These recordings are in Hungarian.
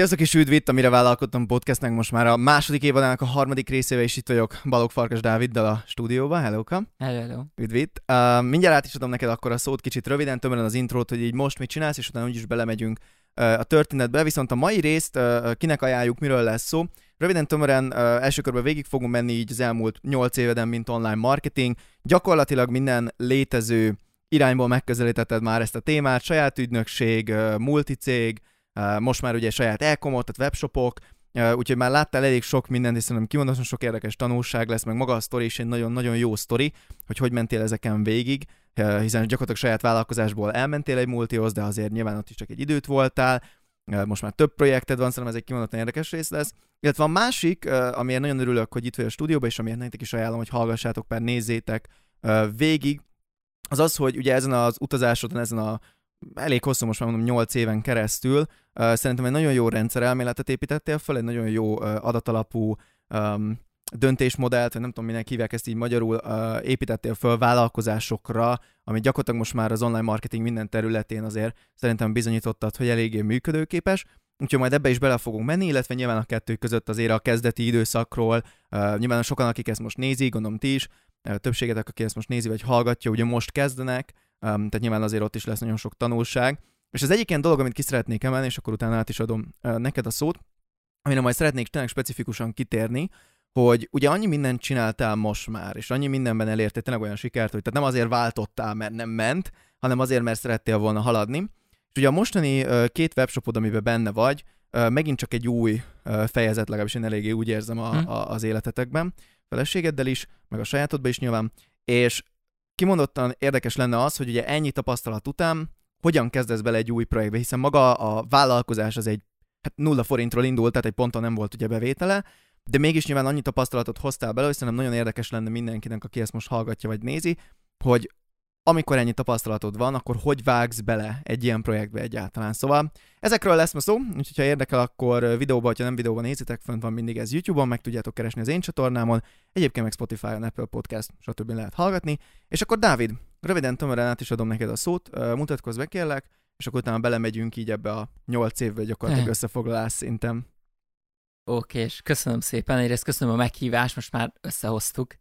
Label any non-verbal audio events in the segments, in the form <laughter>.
Sziasztok és üdv itt, amire vállalkoztam podcastnek most már a második évadának a harmadik részével is itt vagyok Balog Farkas Dáviddal a stúdióban. Hello, Hello, hello. Üdv itt. Uh, mindjárt át is adom neked akkor a szót kicsit röviden, tömören az intrót, hogy így most mit csinálsz, és utána úgyis belemegyünk uh, a történetbe. Viszont a mai részt uh, kinek ajánljuk, miről lesz szó. Röviden tömören uh, első körben végig fogunk menni így az elmúlt 8 éveden, mint online marketing. Gyakorlatilag minden létező irányból megközelítetted már ezt a témát, saját ügynökség, multicég, most már ugye saját elkomot, tehát webshopok, úgyhogy már láttál elég sok mindent, és szerintem kimondottan sok érdekes tanulság lesz, meg maga a sztori is egy nagyon-nagyon jó sztori, hogy hogy mentél ezeken végig, hiszen gyakorlatilag saját vállalkozásból elmentél egy multihoz, de azért nyilván ott is csak egy időt voltál, most már több projekted van, szerintem ez egy kimondottan érdekes rész lesz. Illetve a másik, amiért nagyon örülök, hogy itt vagy a stúdióban, és amiért nektek is ajánlom, hogy hallgassátok, per nézzétek végig, az az, hogy ugye ezen az utazásodon, ezen a elég hosszú, most már mondom 8 éven keresztül. Szerintem egy nagyon jó rendszerelméletet építettél fel, egy nagyon jó adatalapú um, döntésmodellt, vagy nem tudom, minek hívják ezt így magyarul, uh, építettél föl vállalkozásokra, ami gyakorlatilag most már az online marketing minden területén azért szerintem bizonyítottad, hogy eléggé működőképes. Úgyhogy majd ebbe is bele fogunk menni, illetve nyilván a kettő között azért a kezdeti időszakról, uh, nyilván sokan, akik ezt most nézik, gondolom ti is, többségetek, aki ezt most nézi vagy hallgatja, ugye most kezdenek, tehát nyilván azért ott is lesz nagyon sok tanulság. És az egyik ilyen dolog, amit ki szeretnék emelni, és akkor utána át is adom neked a szót, amire majd szeretnék tényleg specifikusan kitérni, hogy ugye annyi mindent csináltál most már, és annyi mindenben elértél tényleg olyan sikert, hogy tehát nem azért váltottál, mert nem ment, hanem azért, mert szerettél volna haladni. És ugye a mostani két webshopod, amiben benne vagy, megint csak egy új fejezet, legalábbis én eléggé úgy érzem a, hm. a, az életetekben, feleségeddel is, meg a sajátodban is nyilván, és kimondottan érdekes lenne az, hogy ugye ennyi tapasztalat után hogyan kezdesz bele egy új projektbe, hiszen maga a vállalkozás az egy hát nulla forintról indult, tehát egy ponton nem volt ugye bevétele, de mégis nyilván annyi tapasztalatot hoztál bele, szerintem nagyon érdekes lenne mindenkinek, aki ezt most hallgatja vagy nézi, hogy amikor ennyi tapasztalatod van, akkor hogy vágsz bele egy ilyen projektbe egyáltalán. Szóval ezekről lesz ma szó, úgyhogy ha érdekel, akkor videóban, ha nem videóban nézitek, fönt van mindig ez YouTube-on, meg tudjátok keresni az én csatornámon, egyébként meg Spotify-on, Apple Podcast, stb. lehet hallgatni. És akkor Dávid, röviden tömören át is adom neked a szót, mutatkozz be kérlek, és akkor utána belemegyünk így ebbe a nyolc évbe gyakorlatilag összefoglalás szintem. Oké, és köszönöm szépen, egyrészt köszönöm a meghívást, most már összehoztuk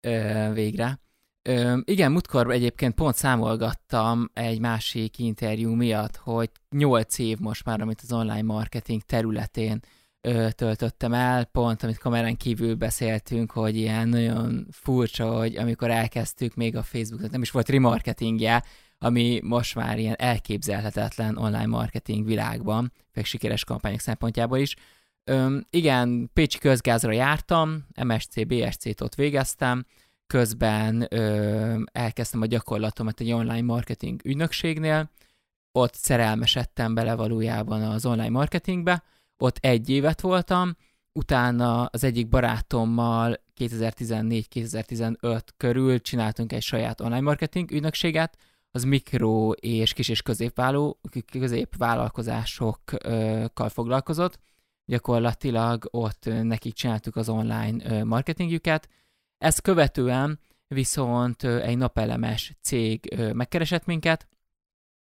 ö, végre. Ö, igen, múltkor egyébként pont számolgattam egy másik interjú miatt, hogy 8 év most már, amit az online marketing területén ö, töltöttem el, pont amit kamerán kívül beszéltünk, hogy ilyen nagyon furcsa, hogy amikor elkezdtük még a Facebookot, nem is volt remarketingje, ami most már ilyen elképzelhetetlen online marketing világban, meg sikeres kampányok szempontjából is. Ö, igen, Pécsi közgázra jártam, MSC, BSC-t ott végeztem, közben ö, elkezdtem a gyakorlatomat egy online marketing ügynökségnél, ott szerelmesedtem bele valójában az online marketingbe, ott egy évet voltam, utána az egyik barátommal 2014-2015 körül csináltunk egy saját online marketing ügynökséget, az mikro és kis és középváló, középvállalkozásokkal foglalkozott. Gyakorlatilag ott nekik csináltuk az online marketingjüket, ezt követően viszont egy napelemes cég megkeresett minket,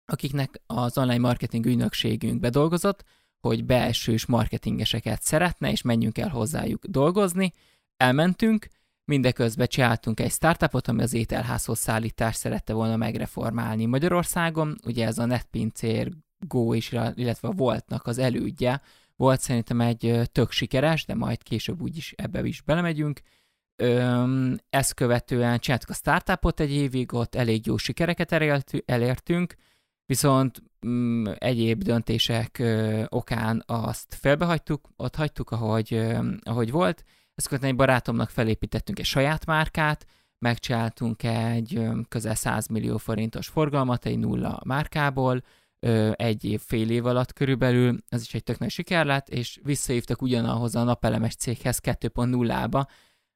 akiknek az online marketing ügynökségünk bedolgozott, hogy belsős marketingeseket szeretne, és menjünk el hozzájuk dolgozni. Elmentünk, mindeközben csináltunk egy startupot, ami az ételházhoz szállítást szerette volna megreformálni Magyarországon. Ugye ez a netpincér Go is, illetve Voltnak az elődje. Volt szerintem egy tök sikeres, de majd később úgyis ebbe is belemegyünk. Öm, ezt követően csináltuk a startupot egy évig, ott elég jó sikereket elértünk, viszont mm, egyéb döntések okán azt felbehagytuk, ott hagytuk, ahogy, ö, ahogy volt. Ezt követően egy barátomnak felépítettünk egy saját márkát, megcsináltunk egy közel 100 millió forintos forgalmat egy nulla márkából, ö, egy év, fél év alatt körülbelül, ez is egy tök nagy siker lett, és visszahívtak ugyanahoz a napelemes céghez 2.0-ba,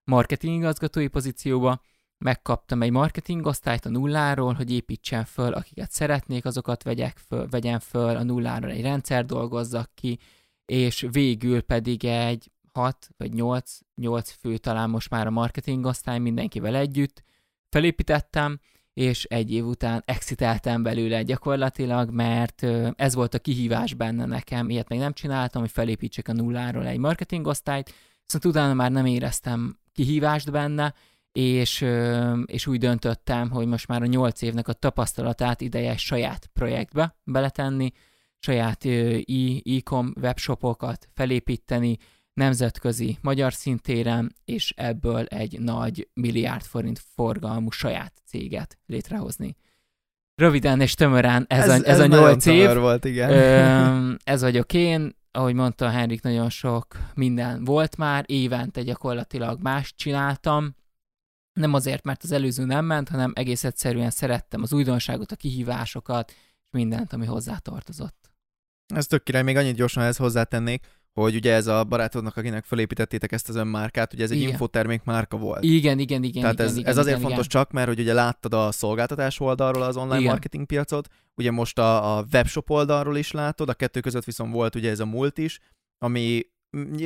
marketing igazgatói pozícióba, megkaptam egy marketing osztályt a nulláról, hogy építsen föl, akiket szeretnék, azokat vegyek föl, vegyen föl, a nulláról egy rendszer dolgozzak ki, és végül pedig egy 6 vagy 8, 8 fő talán most már a marketing osztály mindenkivel együtt felépítettem, és egy év után exiteltem belőle gyakorlatilag, mert ez volt a kihívás benne nekem, ilyet még nem csináltam, hogy felépítsek a nulláról egy marketingosztályt, viszont utána már nem éreztem kihívást benne, és, és úgy döntöttem, hogy most már a nyolc évnek a tapasztalatát ideje saját projektbe beletenni, saját e-com webshopokat felépíteni, nemzetközi magyar szintéren, és ebből egy nagy milliárd forint forgalmú saját céget létrehozni. Röviden és tömören ez, ez, a, ez, ez a nyolc év. Volt, igen. Ö, <laughs> ez vagyok én, ahogy mondta Henrik, nagyon sok minden volt már, évente gyakorlatilag más csináltam, nem azért, mert az előző nem ment, hanem egész egyszerűen szerettem az újdonságot, a kihívásokat, és mindent, ami hozzá tartozott. Ez tök király, még annyit gyorsan ehhez hozzátennék, hogy ugye ez a barátodnak, akinek felépítettétek ezt az önmárkát, ugye ez egy igen. infotermék márka volt. Igen, igen, igen. Tehát igen, ez, igen, ez azért igen, fontos igen. csak, mert hogy ugye láttad a szolgáltatás oldalról az online Igen. marketing piacot, ugye most a, a webshop oldalról is látod, a kettő között viszont volt ugye ez a múlt is, ami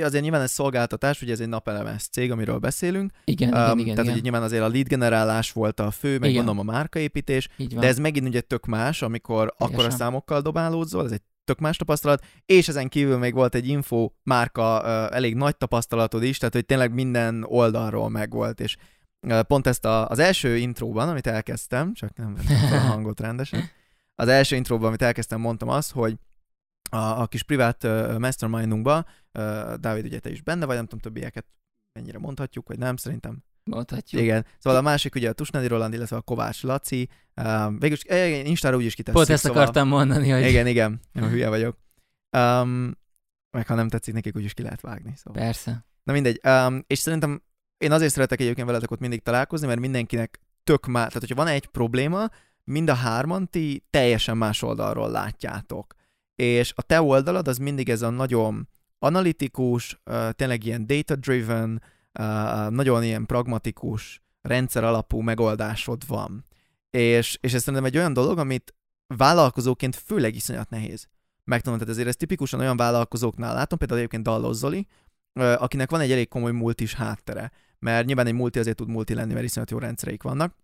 azért nyilván ez szolgáltatás, ugye ez egy napelemes cég, amiről beszélünk. Igen, Um, igen, igen. tehát igen. ugye nyilván azért a lead generálás volt a fő, meg Igen. gondolom a márkaépítés, de ez megint ugye tök más, amikor akkora Teljesen. számokkal dobálódzol, ez egy tök más tapasztalat, és ezen kívül még volt egy info márka elég nagy tapasztalatod is, tehát hogy tényleg minden oldalról megvolt, és pont ezt a, az első intróban, amit elkezdtem, csak nem vettem a hangot rendesen, az első intróban, amit elkezdtem, mondtam azt, hogy a, a kis privát uh, mastermindunkban, uh, Dávid, ugye te is benne vagy, nem tudom többieket mennyire mondhatjuk, vagy nem, szerintem Mondhatjuk. igen. Szóval a másik ugye a Tusnádi Roland, illetve a Kovács Laci. Um, végül is, igen, Instára úgy is kitesszük. Pont ezt szóval... akartam mondani, hogy Igen, igen. Nem hülye vagyok. Um, meg ha nem tetszik nekik, úgyis ki lehet vágni. Szóval. persze. Na mindegy. Um, és szerintem én azért szeretek egyébként veletek ott mindig találkozni, mert mindenkinek tök más. Tehát, hogyha van egy probléma, mind a hárman ti teljesen más oldalról látjátok. És a te oldalad az mindig ez a nagyon analitikus, uh, tényleg ilyen data-driven, nagyon ilyen pragmatikus, rendszer alapú megoldásod van. És, és ez szerintem egy olyan dolog, amit vállalkozóként főleg iszonyat nehéz megtanulni. Tehát ezért ez tipikusan olyan vállalkozóknál látom, például egyébként Dallos Zoli, akinek van egy elég komoly multis háttere. Mert nyilván egy multi azért tud multi lenni, mert iszonyat jó rendszereik vannak.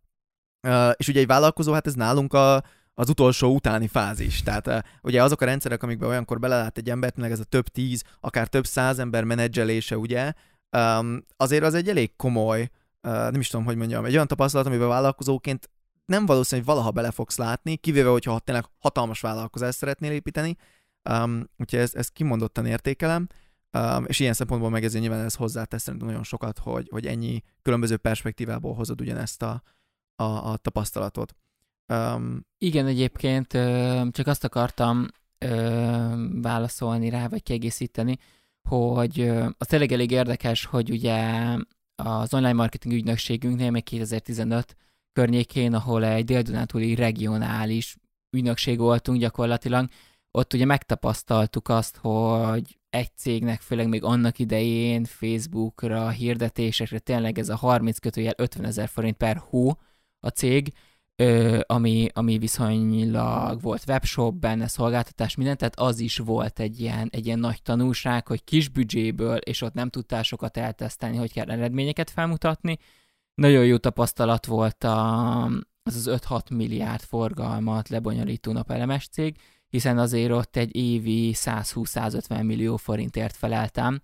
És ugye egy vállalkozó, hát ez nálunk a, az utolsó utáni fázis. Tehát ugye azok a rendszerek, amikben olyankor belelát egy embert, tényleg ez a több tíz, akár több száz ember menedzselése, ugye, um, azért az egy elég komoly, uh, nem is tudom, hogy mondjam, egy olyan tapasztalat, amiben vállalkozóként nem valószínű, hogy valaha bele fogsz látni, kivéve, hogyha tényleg hatalmas vállalkozást szeretnél építeni, um, úgyhogy ezt, ezt kimondottan értékelem, um, és ilyen szempontból meg ezért nyilván ez hozzátesz szerintem nagyon sokat, hogy, hogy ennyi különböző perspektívából hozod ugyanezt a, a, a tapasztalatot. Um, Igen, egyébként csak azt akartam válaszolni rá, vagy kiegészíteni, hogy az tényleg elég érdekes, hogy ugye az online marketing ügynökségünknél még 2015 környékén, ahol egy dél-dunántúli regionális ügynökség voltunk gyakorlatilag, ott ugye megtapasztaltuk azt, hogy egy cégnek, főleg még annak idején Facebookra, hirdetésekre tényleg ez a 30 kötőjel 50 ezer forint per hó a cég, ö, ami, ami viszonylag volt webshop, benne szolgáltatás, minden, tehát az is volt egy ilyen, egy ilyen nagy tanulság, hogy kis büdzséből, és ott nem tudtál sokat eltesztelni, hogy kell eredményeket felmutatni. Nagyon jó tapasztalat volt a, az az 5-6 milliárd forgalmat lebonyolító napelemes cég, hiszen azért ott egy évi 120-150 millió forintért feleltem,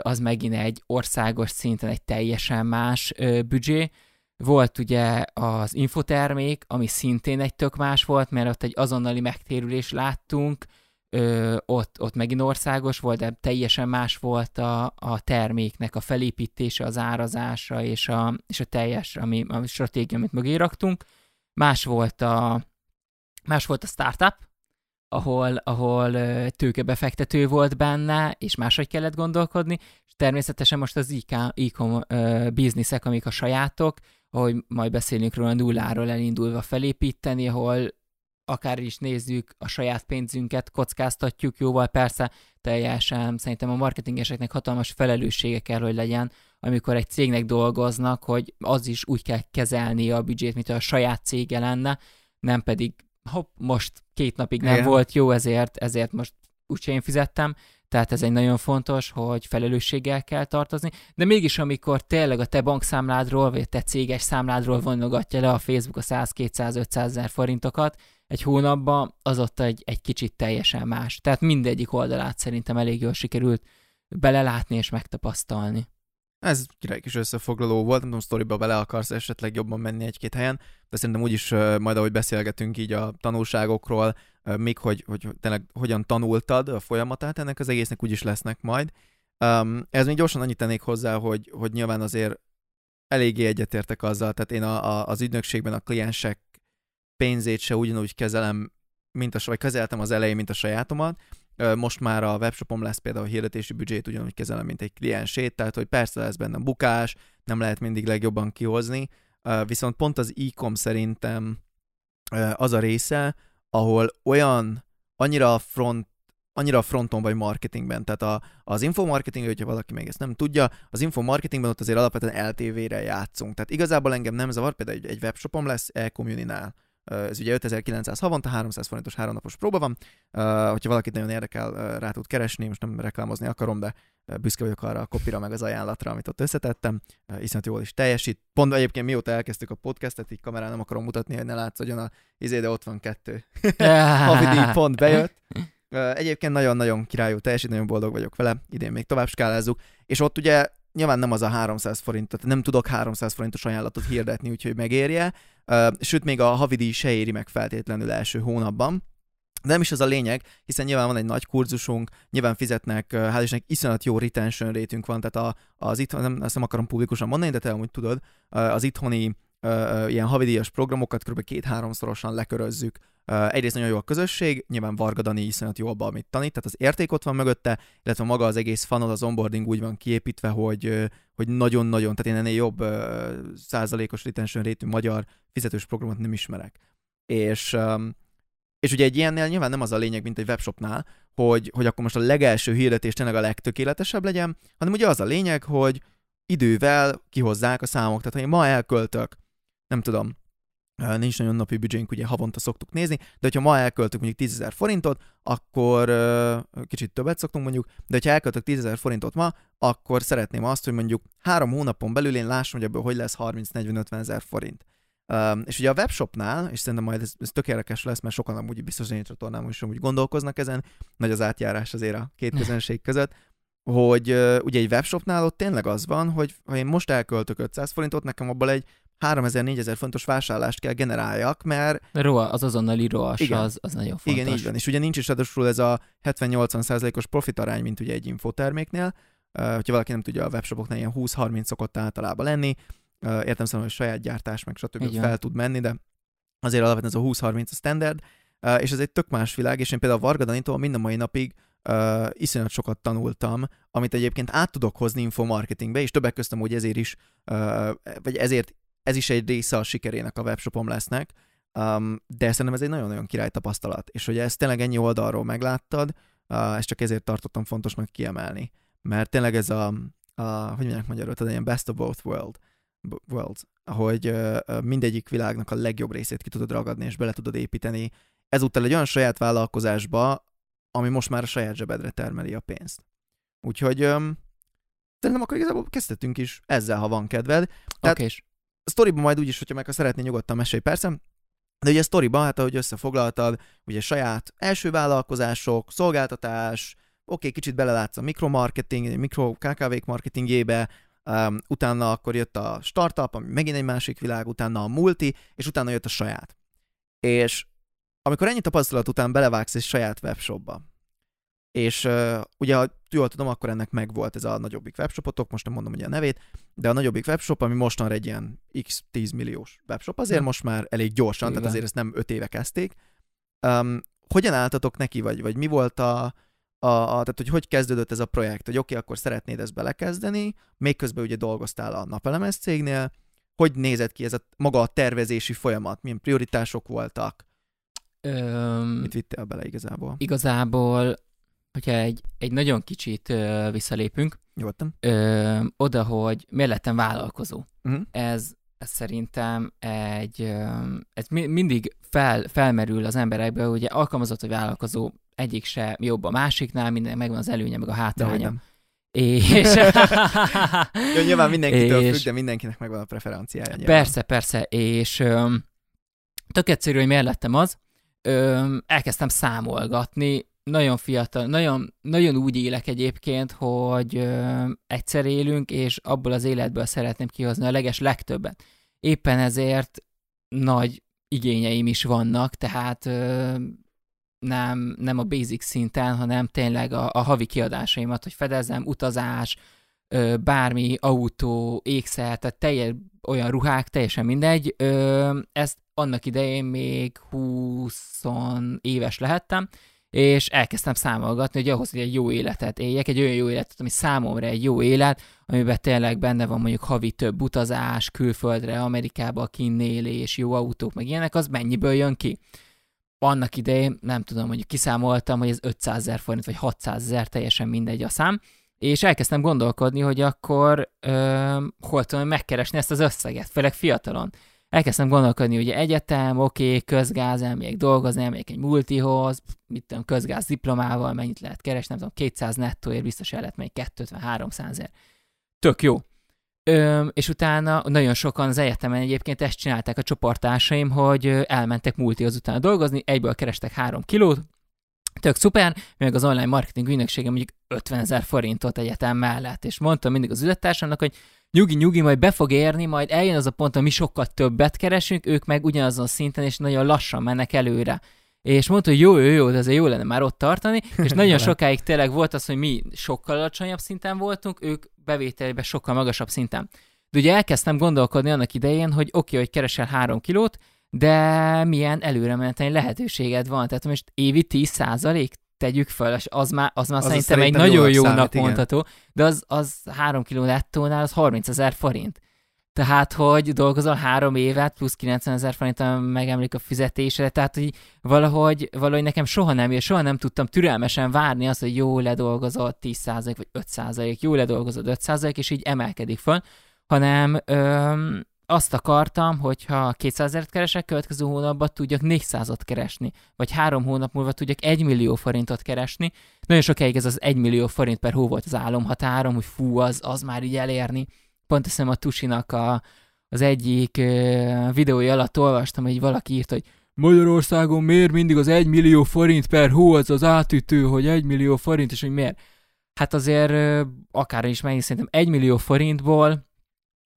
az megint egy országos szinten egy teljesen más büdzsé, volt ugye az infotermék, ami szintén egy tök más volt, mert ott egy azonnali megtérülés láttunk, ö, ott, ott megint országos volt, de teljesen más volt a, a terméknek a felépítése, az árazása és a, és a teljes ami, a stratégia, amit mögé raktunk. Más volt a, más volt a startup, ahol, ahol tőkebefektető volt benne, és máshogy kellett gondolkodni, és természetesen most az e-com bizniszek, amik a sajátok, ahogy majd beszélünk róla nulláról elindulva felépíteni, ahol akár is nézzük a saját pénzünket, kockáztatjuk jóval, persze teljesen szerintem a marketingeseknek hatalmas felelőssége kell, hogy legyen, amikor egy cégnek dolgoznak, hogy az is úgy kell kezelni a büdzsét, mint a saját cége lenne, nem pedig hopp, most két napig nem Igen. volt jó, ezért, ezért most úgyse én fizettem. Tehát ez egy nagyon fontos, hogy felelősséggel kell tartozni, de mégis amikor tényleg a te bankszámládról, vagy a te céges számládról vonogatja le a Facebook a 100-200-500 ezer forintokat, egy hónapban az ott egy, egy kicsit teljesen más. Tehát mindegyik oldalát szerintem elég jól sikerült belelátni és megtapasztalni. Ez király kis összefoglaló volt, nem tudom, sztoriba bele akarsz esetleg jobban menni egy-két helyen, de szerintem úgyis majd ahogy beszélgetünk így a tanulságokról, még hogy, hogy tényleg hogyan tanultad a folyamatát ennek az egésznek, úgyis lesznek majd. Um, ez még gyorsan annyit tennék hozzá, hogy, hogy nyilván azért eléggé egyetértek azzal, tehát én a, a, az ügynökségben a kliensek pénzét se ugyanúgy kezelem, mint a, vagy kezeltem az elején, mint a sajátomat, most már a webshopom lesz például a hirdetési büdzsét ugyanúgy kezelem, mint egy kliensét, tehát hogy persze lesz benne bukás, nem lehet mindig legjobban kihozni, viszont pont az e-com szerintem az a része, ahol olyan annyira front annyira fronton vagy marketingben. Tehát a, az infomarketing, hogyha valaki még ezt nem tudja, az infomarketingben ott azért alapvetően LTV-re játszunk. Tehát igazából engem nem zavar, például egy, webshopom lesz e-community-nál. Ez ugye 5900 havonta, 300 forintos háromnapos próba van. Hogyha valakit nagyon érdekel, rá tud keresni, most nem reklámozni akarom, de büszke vagyok arra a kopira meg az ajánlatra, amit ott összetettem. Iszonyat jól is teljesít. Pont egyébként mióta elkezdtük a podcastet, így kamerán nem akarom mutatni, hogy ne látszódjon a izé, de ott van kettő. <laughs> Havidíj pont bejött. Egyébként nagyon-nagyon királyú teljesít, nagyon boldog vagyok vele, idén még tovább skálázzuk, és ott ugye nyilván nem az a 300 forint, tehát nem tudok 300 forintos ajánlatot hirdetni, úgyhogy megérje, sőt még a havidíj se éri meg feltétlenül első hónapban, de nem is ez a lényeg, hiszen nyilván van egy nagy kurzusunk, nyilván fizetnek, hál' Istennek iszonyat jó retention rétünk van, tehát a, az itthon, nem, ezt nem akarom publikusan mondani, de te amúgy tudod, az itthoni ilyen havidíjas programokat kb. két-háromszorosan lekörözzük egyrészt nagyon jó a közösség, nyilván Varga Dani iszonyat jó abban, amit tanít, tehát az érték ott van mögötte, illetve maga az egész funnel, az onboarding úgy van kiépítve, hogy, hogy nagyon-nagyon, tehát én ennél jobb százalékos retention rétű magyar fizetős programot nem ismerek. És, és ugye egy ilyennél nyilván nem az a lényeg, mint egy webshopnál, hogy, hogy akkor most a legelső hirdetés tényleg a legtökéletesebb legyen, hanem ugye az a lényeg, hogy idővel kihozzák a számok. Tehát ha én ma elköltök, nem tudom, nincs nagyon napi büdzsénk, ugye havonta szoktuk nézni, de hogyha ma elköltök mondjuk 10 forintot, akkor kicsit többet szoktunk mondjuk, de hogyha elköltök 10 forintot ma, akkor szeretném azt, hogy mondjuk három hónapon belül én lássam, hogy ebből hogy lesz 30-40-50 ezer forint. Um, és ugye a webshopnál, és szerintem majd ez, ez tök érdekes lesz, mert sokan amúgy biztos én csatornám is amúgy gondolkoznak ezen, nagy az átjárás azért a két közönség között, hogy uh, ugye egy webshopnál ott tényleg az van, hogy ha én most elköltök 500 forintot, nekem abból egy 3000-4000 fontos vásárlást kell generáljak, mert... ROA, az azonnali igen. Az, az nagyon fontos. Igen, így van. És ugye nincs is adosul ez a 70-80%-os profit arány, mint ugye egy infoterméknél. Uh, hogyha valaki nem tudja, a webshopoknál ilyen 20-30 szokott általában lenni. Uh, értem szóval, hogy saját gyártás, meg stb. fel tud menni, de azért alapvetően ez a 20-30 a standard, uh, és ez egy tök más világ, és én például a Varga Danitól mind a mai napig uh, iszonyat sokat tanultam, amit egyébként át tudok hozni infomarketingbe, és többek köztem úgy ezért is, uh, vagy ezért ez is egy része a sikerének a webshopom lesznek, um, de szerintem ez egy nagyon-nagyon király tapasztalat, és hogy ezt tényleg ennyi oldalról megláttad, uh, ezt csak ezért tartottam fontosnak kiemelni, mert tényleg ez a, a hogy mondják magyarul, tehát ilyen best of both world, worlds, ahogy uh, mindegyik világnak a legjobb részét ki tudod ragadni, és bele tudod építeni, ezúttal egy olyan saját vállalkozásba, ami most már a saját zsebedre termeli a pénzt. Úgyhogy um, szerintem akkor igazából kezdhetünk is ezzel, ha van kedved. Tehát okay a sztoriban majd úgyis, hogyha meg ha szeretné nyugodtan mesélj, persze, de ugye a sztoriban, hát ahogy összefoglaltad, ugye saját első vállalkozások, szolgáltatás, oké, okay, kicsit belelátsz a mikromarketing, mikro KKV-k marketingjébe, um, utána akkor jött a startup, ami megint egy másik világ, utána a multi, és utána jött a saját. És amikor ennyi tapasztalat után belevágsz egy saját webshopba, és uh, ugye, ha jól tudom, akkor ennek megvolt ez a nagyobbik webshopotok, most nem mondom ugye a nevét, de a nagyobbik webshop, ami mostanra egy ilyen x 10 milliós webshop, azért most már elég gyorsan, Igen. tehát azért ezt nem 5 éve kezdték. Um, hogyan álltatok neki, vagy, vagy mi volt a, a, a, tehát hogy hogy kezdődött ez a projekt, hogy oké, okay, akkor szeretnéd ezt belekezdeni, még közben ugye dolgoztál a napelemes cégnél, hogy nézett ki ez a maga a tervezési folyamat, milyen prioritások voltak, Öm, Mit vittél bele igazából? Igazából hogyha egy, egy nagyon kicsit ö, visszalépünk, Nyugodtan. Ö, oda, hogy miért lettem vállalkozó. Uh-huh. Ez, ez szerintem egy, ö, ez mi, mindig fel, felmerül az emberekbe, ugye alkalmazott vagy vállalkozó, egyik se jobb a másiknál, minden megvan az előnye, meg a hátránya. És... <laughs> Jó, nyilván mindenkitől És- függ, de mindenkinek megvan a preferenciája. nyilván. Persze, persze, és öm, tök egyszerű, hogy miért lettem az. Öm, elkezdtem számolgatni, nagyon fiatal, nagyon, nagyon úgy élek egyébként, hogy öm, egyszer élünk, és abból az életből szeretném kihozni a leges legtöbbet. Éppen ezért nagy igényeim is vannak, tehát öm, nem, nem a basic szinten, hanem tényleg a, a havi kiadásaimat, hogy fedezzem, utazás, ö, bármi, autó, ékszer, tehát teljes, olyan ruhák, teljesen mindegy. Ö, ezt annak idején még 20 éves lehettem, és elkezdtem számolgatni, hogy ahhoz, hogy egy jó életet éljek, egy olyan jó életet, ami számomra egy jó élet, amiben tényleg benne van mondjuk havi több utazás, külföldre, Amerikába, kinnélés, jó autók, meg ilyenek, az mennyiből jön ki? Annak idején, nem tudom, mondjuk kiszámoltam, hogy ez 500 ezer forint, vagy 600 ezer, teljesen mindegy a szám, és elkezdtem gondolkodni, hogy akkor ö, hol tudom megkeresni ezt az összeget, főleg fiatalon. Elkezdtem gondolkodni, hogy egyetem, oké, okay, közgáz, elmegyek dolgozni, elmegyek egy multihoz, mit tudom, közgáz diplomával, mennyit lehet keresni, nem tudom, 200 nettóért biztos el lehet menni 250-300 ezer. Tök jó. Ö, és utána nagyon sokan az egyetemen egyébként ezt csinálták a csoporttársaim, hogy elmentek multihoz utána dolgozni, egyből kerestek három kilót, tök szuper, meg az online marketing ügynöksége mondjuk 50 ezer forintot egyetem mellett, és mondtam mindig az üzlettársamnak, hogy nyugi, nyugi, majd be fog érni, majd eljön az a pont, ami sokkal többet keresünk, ők meg ugyanazon a szinten, és nagyon lassan mennek előre. És mondta, hogy jó, jó, jó, de azért jó lenne már ott tartani, <laughs> és nagyon sokáig tényleg volt az, hogy mi sokkal alacsonyabb szinten voltunk, ők bevételében sokkal magasabb szinten. De ugye elkezdtem gondolkodni annak idején, hogy oké, okay, hogy keresel három kilót, de milyen előre meneteni lehetőséged van. Tehát most évi 10 százalék tegyük föl, és az már, az már Az szerintem egy szerintem nagyon jónak számít, igen. de az, az 3 kiló nettónál az 30 ezer forint. Tehát, hogy dolgozol három évet, plusz 90 ezer forint megemlik a fizetésre, tehát, hogy valahogy, valahogy nekem soha nem jött, soha nem tudtam türelmesen várni azt, hogy jó ledolgozott 10% vagy 5%, jó ledolgozod 5%, és így emelkedik föl, hanem öm, azt akartam, hogyha 200 ezeret keresek, következő hónapban tudjak 400-at keresni, vagy három hónap múlva tudjak 1 millió forintot keresni. Nagyon sokáig ez az 1 millió forint per hó volt az álomhatárom, hogy fú, az, az már így elérni. Pont hiszem a Tusinak a, az egyik ö, videója alatt olvastam, hogy valaki írt, hogy Magyarországon miért mindig az 1 millió forint per hó az az átütő, hogy 1 millió forint, és hogy miért? Hát azért akár is megint szerintem 1 millió forintból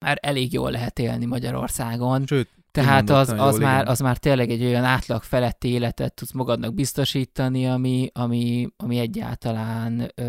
már elég jól lehet élni Magyarországon. Sőt, Tehát az, az, már, az már tényleg egy olyan átlag feletti életet tudsz magadnak biztosítani, ami, ami, ami egyáltalán ö,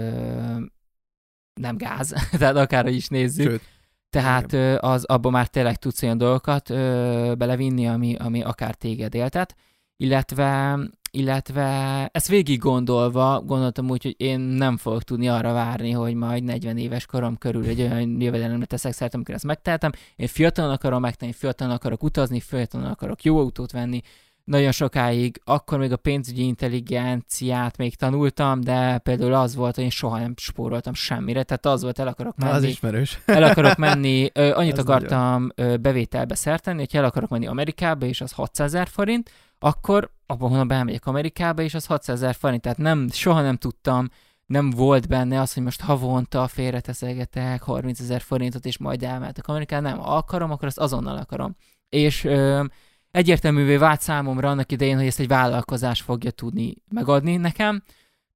nem gáz, <laughs> tehát akárhogy is nézzük. Sőt, Tehát ö, az abban már tényleg tudsz olyan dolgokat ö, belevinni, ami, ami akár téged éltet, illetve, illetve ezt végig gondolva gondoltam úgy, hogy én nem fogok tudni arra várni, hogy majd 40 éves korom körül egy olyan jövedelemre teszek szert, amikor ezt megtehetem. Én fiatalon akarom megtenni, fiatalon akarok utazni, fiatalon akarok jó autót venni, nagyon sokáig, akkor még a pénzügyi intelligenciát még tanultam, de például az volt, hogy én soha nem spóroltam semmire, tehát az volt, el akarok na, menni az ismerős. el akarok <laughs> menni, ö, annyit Az akartam ö, bevételbe szertenni, hogyha el akarok menni Amerikába, és az 600 ezer forint, akkor abban hónapban elmegyek Amerikába, és az 600 ezer forint, tehát nem, soha nem tudtam, nem volt benne az, hogy most havonta félreteszegetek 30 ezer forintot, és majd elmehetek Amerikába, nem, akarom, akkor azt azonnal akarom. És ö, egyértelművé vált számomra annak idején, hogy ezt egy vállalkozás fogja tudni megadni nekem,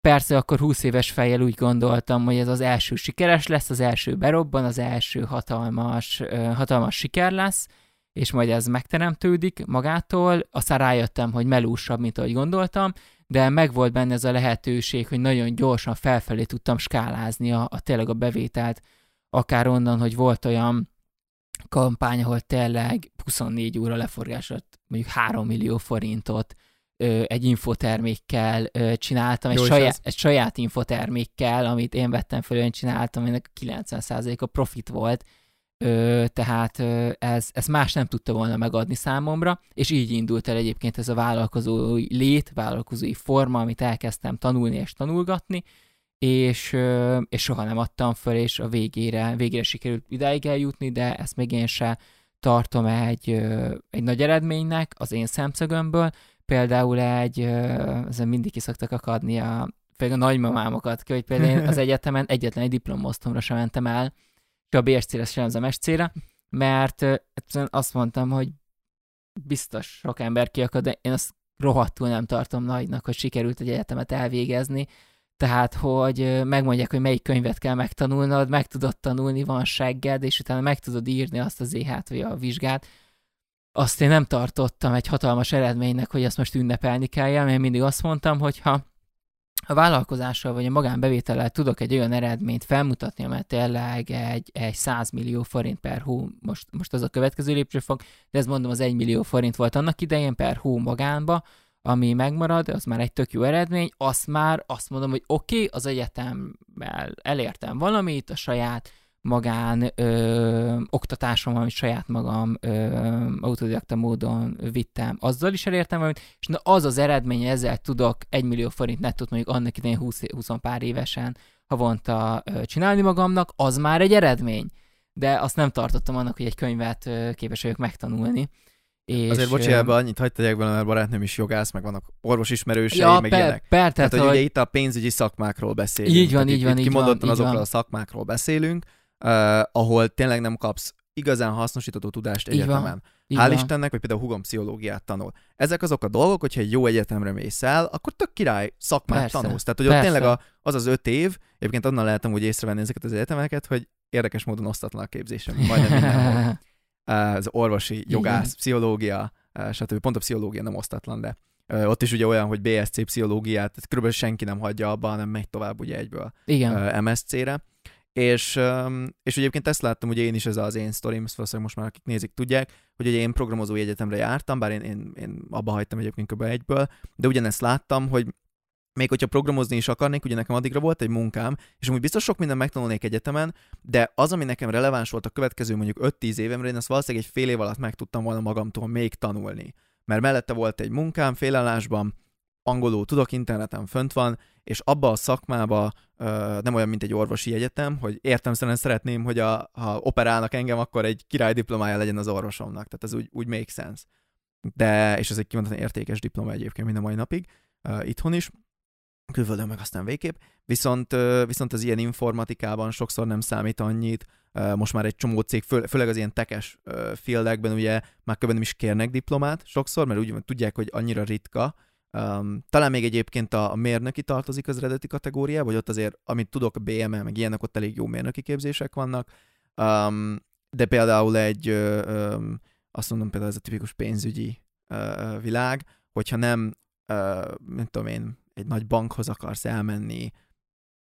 Persze akkor 20 éves fejjel úgy gondoltam, hogy ez az első sikeres lesz, az első berobban, az első hatalmas, hatalmas siker lesz, és majd ez megteremtődik magától. Aztán rájöttem, hogy melúsabb, mint ahogy gondoltam, de megvolt benne ez a lehetőség, hogy nagyon gyorsan felfelé tudtam skálázni a, a tényleg a bevételt, akár onnan, hogy volt olyan kampány, ahol tényleg 24 óra leforgásot, mondjuk 3 millió forintot ö, egy infotermékkel ö, csináltam, egy Jó, és saját, ez- egy saját infotermékkel, amit én vettem föl, én csináltam, a 90%-a profit volt, ö, tehát ö, ez, ez más nem tudta volna megadni számomra, és így indult el egyébként ez a vállalkozói lét, vállalkozói forma, amit elkezdtem tanulni és tanulgatni, és, ö, és soha nem adtam föl, és a végére, végére sikerült idáig eljutni, de ezt még én se tartom egy, ö, egy nagy eredménynek az én szemszögömből. például egy, ezen mindig ki szoktak akadni a, például a nagymamámokat, hogy például én az egyetemen egyetlen egy diplomosztomra sem mentem el, a BSC-re sem az MSC-re, mert egyszerűen azt mondtam, hogy biztos sok ember kiakad, de én azt rohadtul nem tartom nagynak, hogy sikerült egy egyetemet elvégezni, tehát, hogy megmondják, hogy melyik könyvet kell megtanulnod, meg tudod tanulni, van segged, és utána meg tudod írni azt az vagy a vizsgát. Azt én nem tartottam egy hatalmas eredménynek, hogy azt most ünnepelni kell, mert mindig azt mondtam, hogy ha a vállalkozással vagy a magánbevétellel tudok egy olyan eredményt felmutatni, amely tényleg egy, egy 100 millió forint per hó, most, most az a következő lépcsőfok, de ez mondom az 1 millió forint volt annak idején per hó magánba, ami megmarad, az már egy tök jó eredmény, azt már azt mondom, hogy oké, okay, az egyetemmel elértem valamit, a saját magán ö, oktatásom, amit saját magam ö, autodidakta módon vittem, azzal is elértem valamit, és na az az eredmény, ezzel tudok egy millió forint nettot mondjuk annak idején 20, 20 pár évesen havonta ö, csinálni magamnak, az már egy eredmény. De azt nem tartottam annak, hogy egy könyvet ö, képes vagyok megtanulni. És, Azért ebbe annyit hagyd tegyek bele, mert barátnőm is jogász, meg vannak orvosismerősei, ja, meg per, ilyenek. Per, tehát, tehát, hogy, hogy ugye itt a pénzügyi szakmákról beszélünk. Így van, így van, így van. Kimondottan azokról a szakmákról beszélünk, uh, ahol tényleg nem kapsz igazán hasznosítható tudást egyetemen. Így Hál' van. Istennek, hogy például hugom pszichológiát tanul. Ezek azok a dolgok, hogyha egy jó egyetemre mész el, akkor tök király szakmát Persze. tanulsz. Tehát, hogy Persze. ott tényleg a, az az öt év, egyébként onnan lehetem úgy észrevenni ezeket az egyetemeket, hogy érdekes módon osztatlan a képzésem, majdnem mindenhol. <laughs> az orvosi, jogász, Igen. pszichológia, stb. Pont a pszichológia nem osztatlan, de ott is ugye olyan, hogy BSC pszichológiát, tehát körülbelül senki nem hagyja abba, hanem megy tovább ugye egyből Igen. MSC-re. És, és egyébként ezt láttam, hogy én is ez az én sztorim, ezt valószínűleg most már akik nézik tudják, hogy ugye én programozói egyetemre jártam, bár én, én, én abba hagytam egyébként kb. egyből, de ugyanezt láttam, hogy még hogyha programozni is akarnék, ugye nekem addigra volt egy munkám, és amúgy biztos sok minden megtanulnék egyetemen, de az, ami nekem releváns volt a következő mondjuk 5-10 évemre, én azt valószínűleg egy fél év alatt meg tudtam volna magamtól még tanulni. Mert mellette volt egy munkám félállásban, angolul tudok, interneten fönt van, és abba a szakmába ö, nem olyan, mint egy orvosi egyetem, hogy értemszerűen szeretném, hogy a, ha operálnak engem, akkor egy király diplomája legyen az orvosomnak. Tehát ez úgy, úgy make sense. De, és ez egy kimondottan értékes diploma egyébként mind a mai napig, uh, itthon is külföldön meg aztán végképp, viszont, viszont az ilyen informatikában sokszor nem számít annyit, most már egy csomó cég, fő, főleg az ilyen tekes fieldekben ugye már kb. nem is kérnek diplomát sokszor, mert úgy tudják, hogy annyira ritka, Um, talán még egyébként a, a mérnöki tartozik az eredeti kategóriába, hogy ott azért, amit tudok, a BML, meg ilyenek, ott elég jó mérnöki képzések vannak, um, de például egy, um, azt mondom például ez a tipikus pénzügyi uh, világ, hogyha nem, uh, mint tudom én, egy nagy bankhoz akarsz elmenni,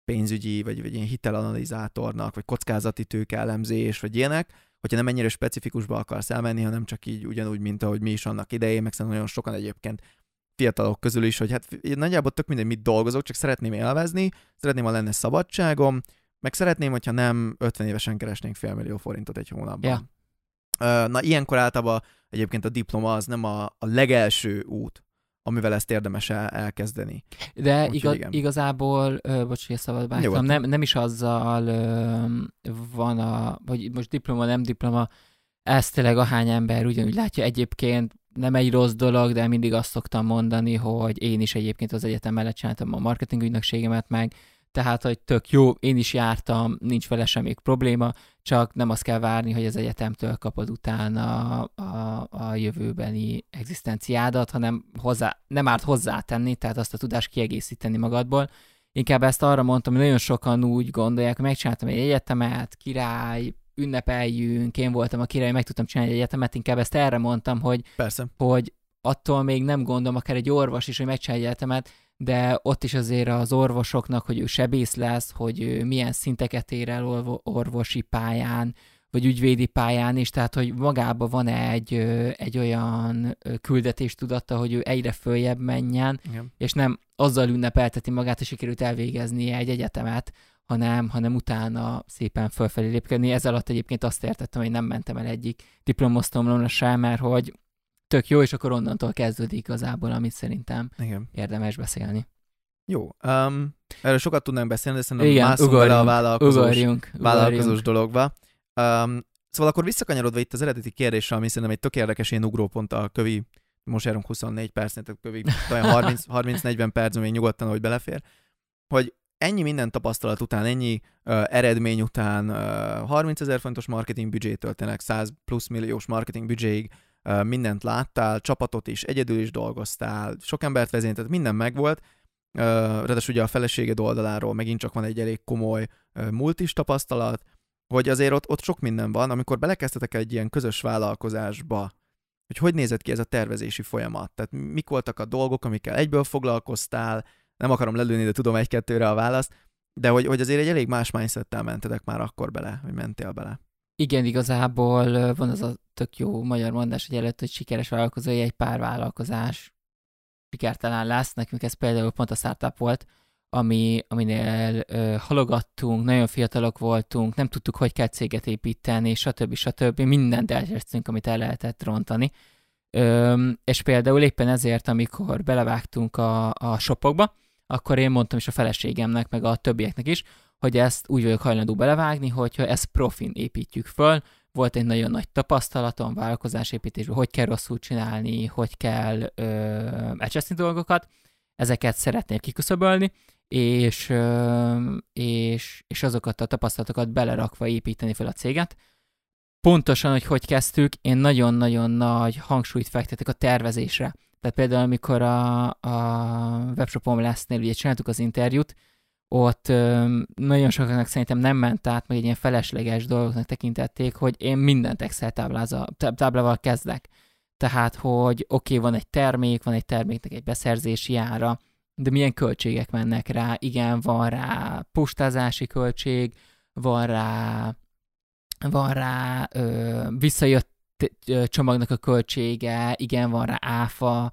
pénzügyi, vagy, vagy ilyen hitelanalizátornak, vagy kockázati tőkeelemzés, vagy ilyenek, hogyha nem ennyire specifikusba akarsz elmenni, hanem csak így ugyanúgy, mint ahogy mi is annak idején, meg szerintem nagyon sokan egyébként fiatalok közül is, hogy hát nagyjából tök mindegy, mit dolgozok, csak szeretném élvezni, szeretném, ha lenne szabadságom, meg szeretném, hogyha nem 50 évesen keresnénk félmillió forintot egy hónapban. Ja. Na, ilyenkor általában egyébként a diploma az nem a, a legelső út, amivel ezt érdemes el, elkezdeni. De Úgy, igaz, igazából, ö, bocs, hogy szabad bájtam, nem, nem is azzal ö, van a, vagy most diploma, nem diploma, ez tényleg ahány ember ugyanúgy látja egyébként, nem egy rossz dolog, de mindig azt szoktam mondani, hogy én is egyébként az egyetem mellett csináltam a marketing ügynökségemet meg, tehát, hogy tök jó, én is jártam, nincs vele semmi probléma, csak nem azt kell várni, hogy az egyetemtől kapod utána a, a jövőbeni egzisztenciádat, hanem hozzá, nem árt hozzátenni, tehát azt a tudást kiegészíteni magadból. Inkább ezt arra mondtam, hogy nagyon sokan úgy gondolják, hogy megcsináltam egy egyetemet, király, ünnepeljünk, én voltam a király, meg tudtam csinálni egy egyetemet, inkább ezt erre mondtam, hogy, Persze. hogy attól még nem gondolom, akár egy orvos is, hogy megcsinálja egy egyetemet, de ott is azért az orvosoknak, hogy ő sebész lesz, hogy ő milyen szinteket ér el orvosi pályán, vagy ügyvédi pályán is, tehát hogy magában van egy, egy olyan küldetés tudatta, hogy ő egyre följebb menjen, Igen. és nem azzal ünnepelteti magát, hogy sikerült elvégeznie egy egyetemet, hanem, hanem utána szépen fölfelé lépkedni. Ez alatt egyébként azt értettem, hogy nem mentem el egyik diplomosztomlomra sem, mert hogy tök jó, és akkor onnantól kezdődik igazából, amit szerintem Igen. érdemes beszélni. Jó. Um, erről sokat tudnánk beszélni, de szerintem Igen, mászunk ugorjunk, bele a vállalkozós, ugorjunk, vállalkozós ugorjunk. dologba. Um, szóval akkor visszakanyarodva itt az eredeti kérdésre, ami szerintem egy tök érdekes ilyen ugrópont a kövi most járunk 24 percnél, tehát kövig 30-40 perc még nyugodtan, hogy belefér, hogy ennyi minden tapasztalat után, ennyi uh, eredmény után, uh, 30 ezer fontos marketing büdzsétől tényleg 100 plusz milliós marketing büdzséig uh, mindent láttál, csapatot is, egyedül is dolgoztál, sok embert vezényelt, minden megvolt, uh, ráadásul ugye a feleséged oldaláról megint csak van egy elég komoly uh, multis tapasztalat, hogy azért ott, ott sok minden van, amikor belekezdtetek egy ilyen közös vállalkozásba, hogy hogy nézett ki ez a tervezési folyamat, tehát mik voltak a dolgok, amikkel egyből foglalkoztál, nem akarom lelőni, de tudom egy-kettőre a választ, de hogy, hogy azért egy elég más mindsettel mentetek már akkor bele, hogy mentél bele. Igen, igazából van az a tök jó magyar mondás, hogy előtt, hogy sikeres vállalkozói egy pár vállalkozás sikertelen lesz. Nekünk ez például pont a startup volt, ami, aminél ö, halogattunk, nagyon fiatalok voltunk, nem tudtuk, hogy kell céget építeni, stb. stb. Mindent elkezdtünk, amit el lehetett rontani. Ö, és például éppen ezért, amikor belevágtunk a, a shopokba, akkor én mondtam is a feleségemnek, meg a többieknek is, hogy ezt úgy vagyok hajlandó belevágni, hogyha ezt profin építjük föl, volt egy nagyon nagy tapasztalatom vállalkozásépítésben, hogy kell rosszul csinálni, hogy kell ö, elcseszni dolgokat, ezeket szeretnék kiküszöbölni, és, ö, és, és azokat a tapasztalatokat belerakva építeni fel a céget. Pontosan, hogy hogy kezdtük, én nagyon-nagyon nagy hangsúlyt fektetek a tervezésre. Tehát például, amikor a, a webshopom lesznél ugye csináltuk az interjút, ott ö, nagyon sokaknak szerintem nem ment át, meg egy ilyen felesleges dolgoknak tekintették, hogy én mindent Excel táblával kezdek. Tehát, hogy oké, okay, van egy termék, van egy terméknek egy beszerzési ára, de milyen költségek mennek rá? Igen, van rá postázási költség, van rá, van rá ö, visszajött csomagnak a költsége, igen, van rá áfa,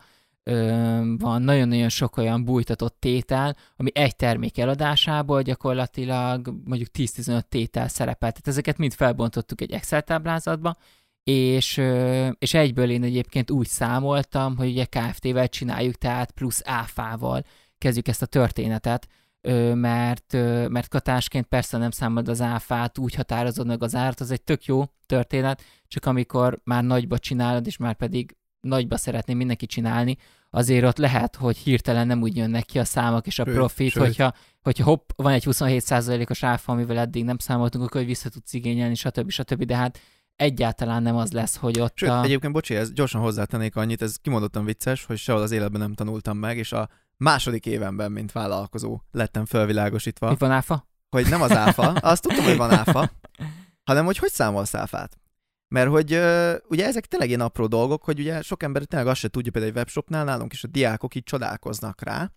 van nagyon-nagyon sok olyan bújtatott tétel, ami egy termék eladásából gyakorlatilag mondjuk 10-15 tétel szerepel. Tehát ezeket mind felbontottuk egy Excel táblázatba, és, és egyből én egyébként úgy számoltam, hogy ugye KFT-vel csináljuk, tehát plusz áfával kezdjük ezt a történetet, mert, mert katásként persze nem számod az áfát, úgy határozod meg az árat, az egy tök jó történet, csak amikor már nagyba csinálod, és már pedig nagyba szeretném mindenki csinálni, azért ott lehet, hogy hirtelen nem úgy jönnek ki a számok és a sőt, profit, sőt. hogyha, hogyha hopp, van egy 27%-os áfa, amivel eddig nem számoltunk, akkor hogy vissza tudsz igényelni, stb. stb. De hát egyáltalán nem az lesz, hogy ott Sőt, a... egyébként, bocsi, ez gyorsan hozzátennék annyit, ez kimondottan vicces, hogy sehol az életben nem tanultam meg, és a második évenben, mint vállalkozó lettem felvilágosítva. Mi van áfa? Hogy nem az áfa, <laughs> azt tudtam, hogy van áfa, hanem hogy hogy számolsz áfát. Mert hogy ugye ezek tényleg ilyen apró dolgok, hogy ugye sok ember tényleg azt se tudja, például egy webshopnál nálunk is a diákok így csodálkoznak rá,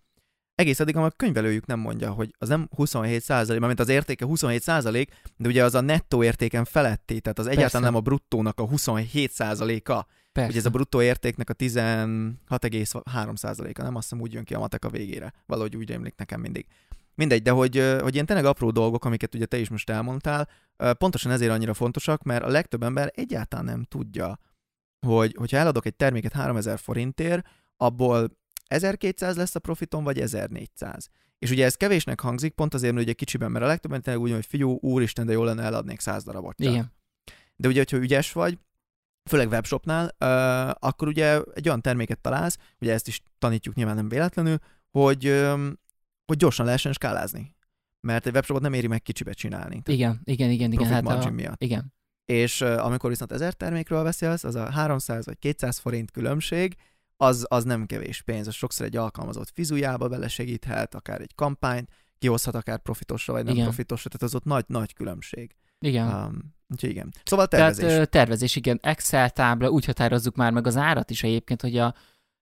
egész addig, amíg a könyvelőjük nem mondja, hogy az nem 27 százalék, mert az értéke 27 százalék, de ugye az a nettó értéken feletti, tehát az Persze. egyáltalán nem a bruttónak a 27 százaléka. Ugye ez a bruttó értéknek a 16,3 százaléka, nem azt hiszem úgy jön ki a matek a végére. Valahogy úgy emlék nekem mindig. Mindegy, de hogy, hogy ilyen tényleg apró dolgok, amiket ugye te is most elmondtál, pontosan ezért annyira fontosak, mert a legtöbb ember egyáltalán nem tudja, hogy hogyha eladok egy terméket 3000 forintért, abból 1200 lesz a profitom, vagy 1400. És ugye ez kevésnek hangzik, pont azért, hogy egy kicsiben, mert a legtöbben tényleg úgy, hogy fiú, úristen, de jó lenne eladnék 100 darabot. Igen. De ugye, hogyha ügyes vagy, főleg webshopnál, akkor ugye egy olyan terméket találsz, ugye ezt is tanítjuk nyilván nem véletlenül, hogy, hogy gyorsan lehessen skálázni. Mert egy webshopot nem éri meg kicsibe csinálni. Igen, igen, igen, igen. Hát a, miatt. Igen. És amikor viszont ezer termékről beszélsz, az a 300 vagy 200 forint különbség, az, az nem kevés pénz, az sokszor egy alkalmazott fizujába belesegíthet, akár egy kampányt, kihozhat akár profitosra, vagy nem igen. profitosra, tehát az ott nagy-nagy különbség. Igen. Um, úgyhogy igen. Szóval tervezés. Tehát tervezés, igen. Excel tábla, úgy határozzuk már meg az árat is egyébként, hogy a,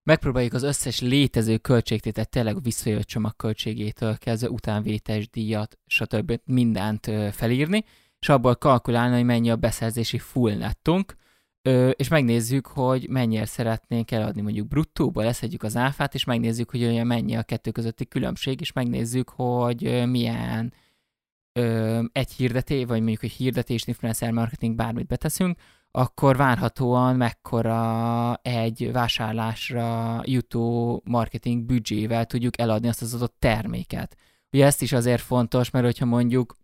megpróbáljuk az összes létező költségtétet tényleg visszajött csomag költségétől kezdve utánvétes díjat, stb. mindent felírni, és abból kalkulálni, hogy mennyi a beszerzési full nettunk, és megnézzük, hogy mennyire szeretnénk eladni mondjuk bruttóba, leszedjük az áfát, és megnézzük, hogy olyan mennyi a kettő közötti különbség, és megnézzük, hogy milyen ö, egy hirdetés, vagy mondjuk egy hirdetés, influencer marketing, bármit beteszünk, akkor várhatóan mekkora egy vásárlásra jutó marketing büdzsével tudjuk eladni azt az adott terméket. Ugye ezt is azért fontos, mert hogyha mondjuk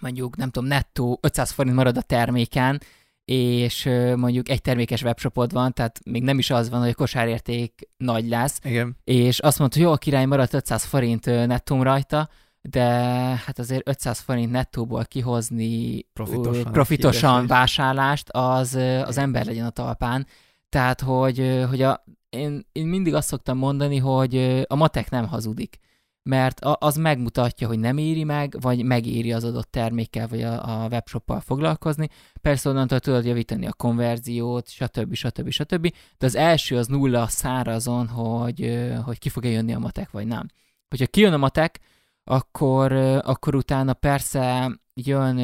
mondjuk nem tudom, nettó 500 forint marad a terméken, és mondjuk egy termékes webshopod van, tehát még nem is az van, hogy a kosárérték nagy lesz, Igen. és azt mondta, hogy jó, a király maradt 500 forint nettóm rajta, de hát azért 500 forint nettóból kihozni Profitosan, profitosan vásárlást, az, az ember legyen a talpán. Tehát, hogy, hogy a, én, én mindig azt szoktam mondani, hogy a matek nem hazudik mert az megmutatja, hogy nem éri meg, vagy megéri az adott termékkel, vagy a, a webshoppal foglalkozni. Persze onnantól tudod javítani a konverziót, stb. stb. stb. De az első az nulla szárazon, hogy, hogy ki fog-e jönni a matek, vagy nem. Hogyha kijön a matek, akkor, akkor utána persze jön,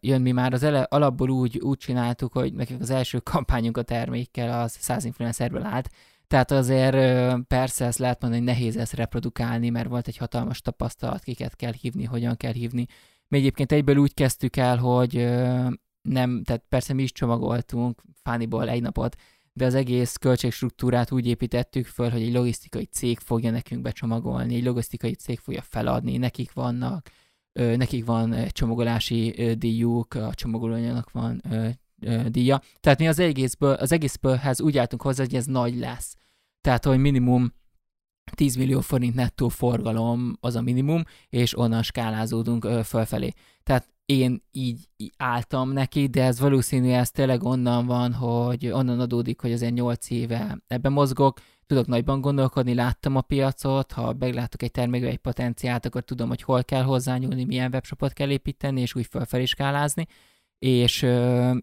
jön mi már az ele, alapból úgy, úgy csináltuk, hogy nekünk az első <laughs> kampányunk a termékkel az 100 influencerből állt, tehát azért persze ezt lehet mondani, hogy nehéz ezt reprodukálni, mert volt egy hatalmas tapasztalat, kiket kell hívni, hogyan kell hívni. Mi egyébként egyből úgy kezdtük el, hogy nem, tehát persze mi is csomagoltunk Fániból egy napot, de az egész költségstruktúrát úgy építettük föl, hogy egy logisztikai cég fogja nekünk becsomagolni, egy logisztikai cég fogja feladni, nekik vannak, nekik van csomagolási díjuk, a csomagolóanyagnak van díja. Tehát mi az egészből, az egészbőlhez úgy álltunk hozzá, hogy ez nagy lesz. Tehát, hogy minimum 10 millió forint nettó forgalom az a minimum, és onnan skálázódunk ö, fölfelé. Tehát én így, álltam neki, de ez valószínű, ez tényleg onnan van, hogy onnan adódik, hogy azért 8 éve ebben mozgok, tudok nagyban gondolkodni, láttam a piacot, ha meglátok egy termékbe egy potenciált, akkor tudom, hogy hol kell hozzányúlni, milyen webshopot kell építeni, és úgy fölfelé skálázni, és,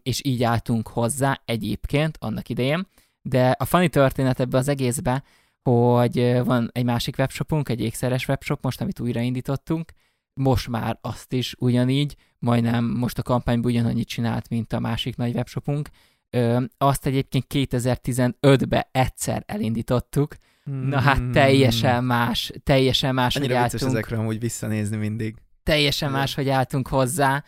és így álltunk hozzá egyébként annak idején. De a funny történet ebbe az egészbe, hogy van egy másik webshopunk, egy ékszeres webshop most, amit újraindítottunk, most már azt is ugyanígy, majdnem most a kampányban ugyanannyit csinált, mint a másik nagy webshopunk. Ö, azt egyébként 2015-ben egyszer elindítottuk, Na hát Hmm. teljesen más, teljesen más, hogy Annyira vicces álltunk. ezekre amúgy visszanézni mindig. Teljesen más, hogy álltunk hozzá.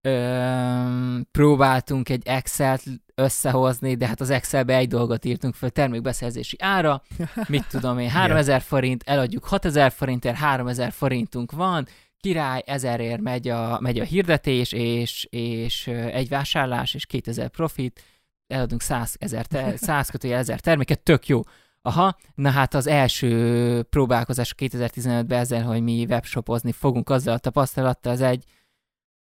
Ö, próbáltunk egy Excel-t összehozni, de hát az Excelbe egy dolgot írtunk föl, termékbeszerzési ára, <laughs> mit tudom én, 3000 forint, eladjuk 6000 forintért, 3000 forintunk van, király, ezerért megy a, megy a hirdetés, és, és egy vásárlás, és 2000 profit, eladunk 100 ezer, te, <laughs> 100 kötője ezer terméket, tök jó. Aha, na hát az első próbálkozás 2015-ben ezzel, hogy mi webshopozni fogunk azzal a tapasztalattal, az egy,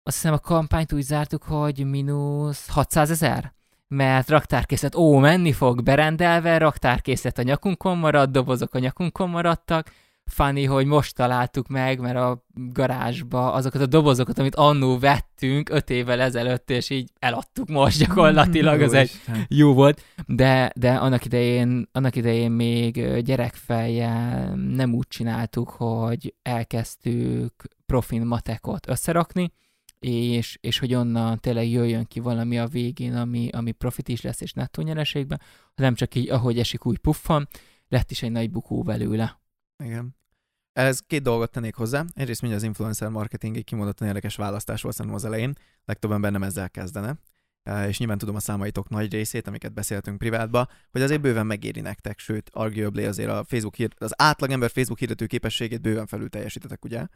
azt hiszem a kampányt úgy zártuk, hogy mínusz 600 ezer? Mert raktárkészlet, ó, menni fog, berendelve, raktárkészlet a nyakunkon maradt, dobozok a nyakunkon maradtak, funny, hogy most találtuk meg, mert a garázsba azokat a dobozokat, amit annó vettünk öt évvel ezelőtt, és így eladtuk most gyakorlatilag, az egy jó volt, de, de annak idején, annak idején még gyerekfejjel nem úgy csináltuk, hogy elkezdtük profin matekot összerakni, és, és hogy onnan tényleg jöjjön ki valami a végén, ami, ami profit is lesz, és nettó nyereségben, hanem csak így, ahogy esik, úgy puffan, lett is egy nagy bukó belőle. Igen. Ez két dolgot tennék hozzá. Egyrészt mindjárt az influencer marketing egy kimondottan érdekes választás volt szerintem az elején. Legtöbb ember nem ezzel kezdene. Eh, És nyilván tudom a számaitok nagy részét, amiket beszéltünk privátba, hogy azért bőven megéri nektek, sőt, arguably azért a Facebook hír, az átlagember Facebook hirdető képességét bőven felül teljesítetek, ugye?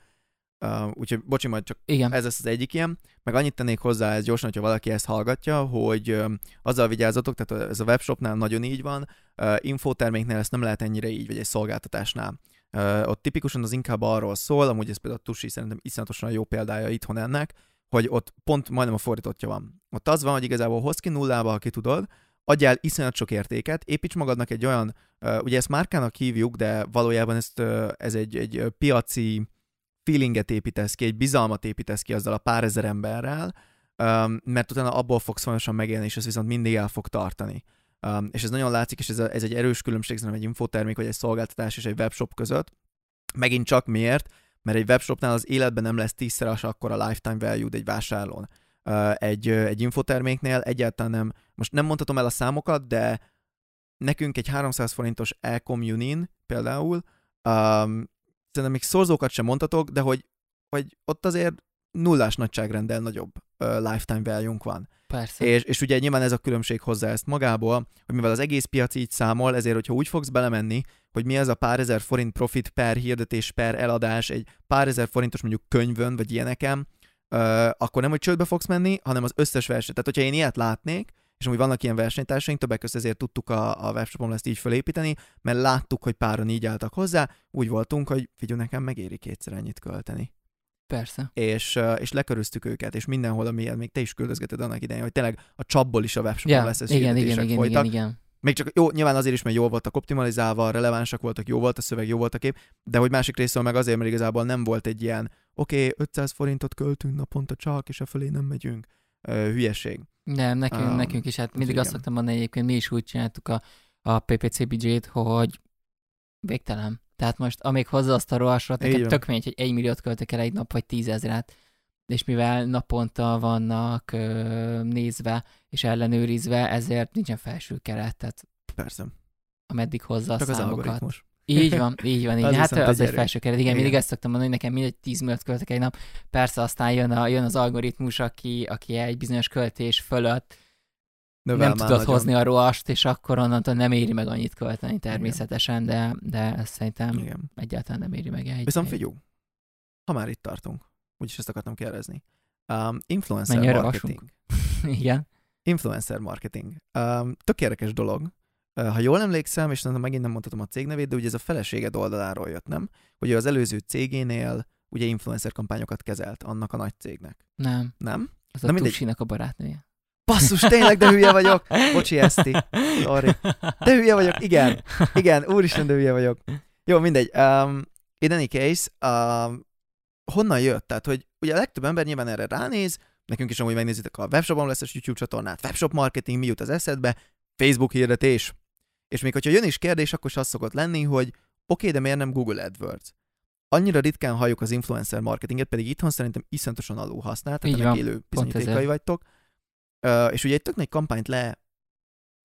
Uh, úgyhogy bocsi, majd csak Igen. ez lesz az egyik ilyen. Meg annyit tennék hozzá ez gyorsan, hogyha valaki ezt hallgatja, hogy ö, azzal vigyázzatok, tehát ez a webshopnál nagyon így van, ö, infoterméknél ezt nem lehet ennyire így, vagy egy szolgáltatásnál. Ö, ott tipikusan az inkább arról szól, amúgy ez például a Tusi szerintem iszonyatosan jó példája itthon ennek, hogy ott pont majdnem a fordítottja van. Ott az van, hogy igazából hoz ki nullába, ha ki tudod, adjál iszonyat sok értéket, építs magadnak egy olyan, ö, ugye ezt márkának hívjuk, de valójában ezt, ö, ez egy, egy piaci feelinget építesz ki, egy bizalmat építesz ki azzal a pár ezer emberrel, um, mert utána abból fogsz folyamatosan megélni, és ez viszont mindig el fog tartani. Um, és ez nagyon látszik, és ez, a, ez egy erős különbség szerintem egy infotermék, vagy egy szolgáltatás és egy webshop között. Megint csak miért? Mert egy webshopnál az életben nem lesz tízszeres akkor a lifetime value egy vásárlón. Uh, egy, egy infoterméknél egyáltalán nem, most nem mondhatom el a számokat, de nekünk egy 300 forintos Ecom Unin például, um, szerintem még szorzókat sem mondhatok, de hogy, hogy ott azért nullás nagyságrendel nagyobb uh, lifetime value van. Persze. És, és ugye nyilván ez a különbség hozzá ezt magából, hogy mivel az egész piac így számol, ezért, hogyha úgy fogsz belemenni, hogy mi ez a pár ezer forint profit per hirdetés, per eladás, egy pár ezer forintos mondjuk könyvön, vagy ilyeneken, uh, akkor nem, hogy csődbe fogsz menni, hanem az összes verset. Tehát, hogyha én ilyet látnék, és amúgy vannak ilyen versenytársaink, többek között ezért tudtuk a, a webshopon ezt így felépíteni, mert láttuk, hogy páran így álltak hozzá, úgy voltunk, hogy figyelj, nekem megéri kétszer ennyit költeni. Persze. És, és leköröztük őket, és mindenhol, ami még te is küldözgeted annak idején, hogy tényleg a csapból is a webshopon Ja, lesz ez igen, igen, igen, folytak. igen, igen. Még csak jó, nyilván azért is, mert jól voltak optimalizálva, relevánsak voltak, jó volt a szöveg, jó volt a kép, de hogy másik részről meg azért, mert igazából nem volt egy ilyen, oké, okay, 500 forintot költünk naponta csak, és a fölé nem megyünk. Ö, hülyeség. Nem, nekünk, Um, nekünk is, hát mindig igen. azt szoktam mondani egyébként, mi is úgy csináltuk a, a PPC budget, hogy végtelen. Tehát most, amíg hozza azt a rohasrat, nekem tök mindegy, hogy egy milliót költök el egy nap, vagy tízezret, és mivel naponta vannak ö, nézve és ellenőrizve, ezért nincsen felső keret, tehát Persze. ameddig hozza a Csak az számokat. algoritmus. Így van, így van, <laughs> így. Az hát az egy egy erő. felső keret. Igen, Igen. mindig ezt szoktam mondani, hogy nekem mindegy 10 milliót költök egy nap. Persze aztán jön, a, jön az algoritmus, aki, aki egy bizonyos költés fölött Növel nem tudod nagyon. hozni a rohast, és akkor onnantól nem éri meg annyit költeni természetesen, de, de ezt szerintem Igen. egyáltalán nem éri meg egy. Viszont figyú, ha már itt tartunk, úgyis ezt akartam kérdezni. Um, influencer Mennyire marketing. <laughs> Igen. Influencer marketing. Um, tök érdekes dolog. Uh, ha jól emlékszem, és szerintem megint nem mondhatom a cég nevét, de ugye ez a feleséged oldaláról jött, nem? Hogy az előző cégénél ugye influencer kampányokat kezelt annak a nagy cégnek. Nem, Nem? az Na a mindegy. Tusinak a barátnője. Basszus, tényleg, de hülye vagyok. Bocsi, Eszti. Sorry. De hülye vagyok, igen. Igen, úristen, de hülye vagyok. Jó, mindegy. Um, in any case, um, honnan jött? Tehát, hogy ugye a legtöbb ember nyilván erre ránéz, nekünk is amúgy megnézitek a webshopon lesz YouTube csatornát, webshop marketing, mi jut az eszedbe, Facebook hirdetés. És még hogyha jön is kérdés, akkor is az szokott lenni, hogy oké, okay, de miért nem Google AdWords? Annyira ritkán halljuk az influencer marketinget, pedig itthon szerintem iszonyatosan alul használt, tehát ennek élő bizonyítékai vagytok. És ugye egy tök nagy kampányt le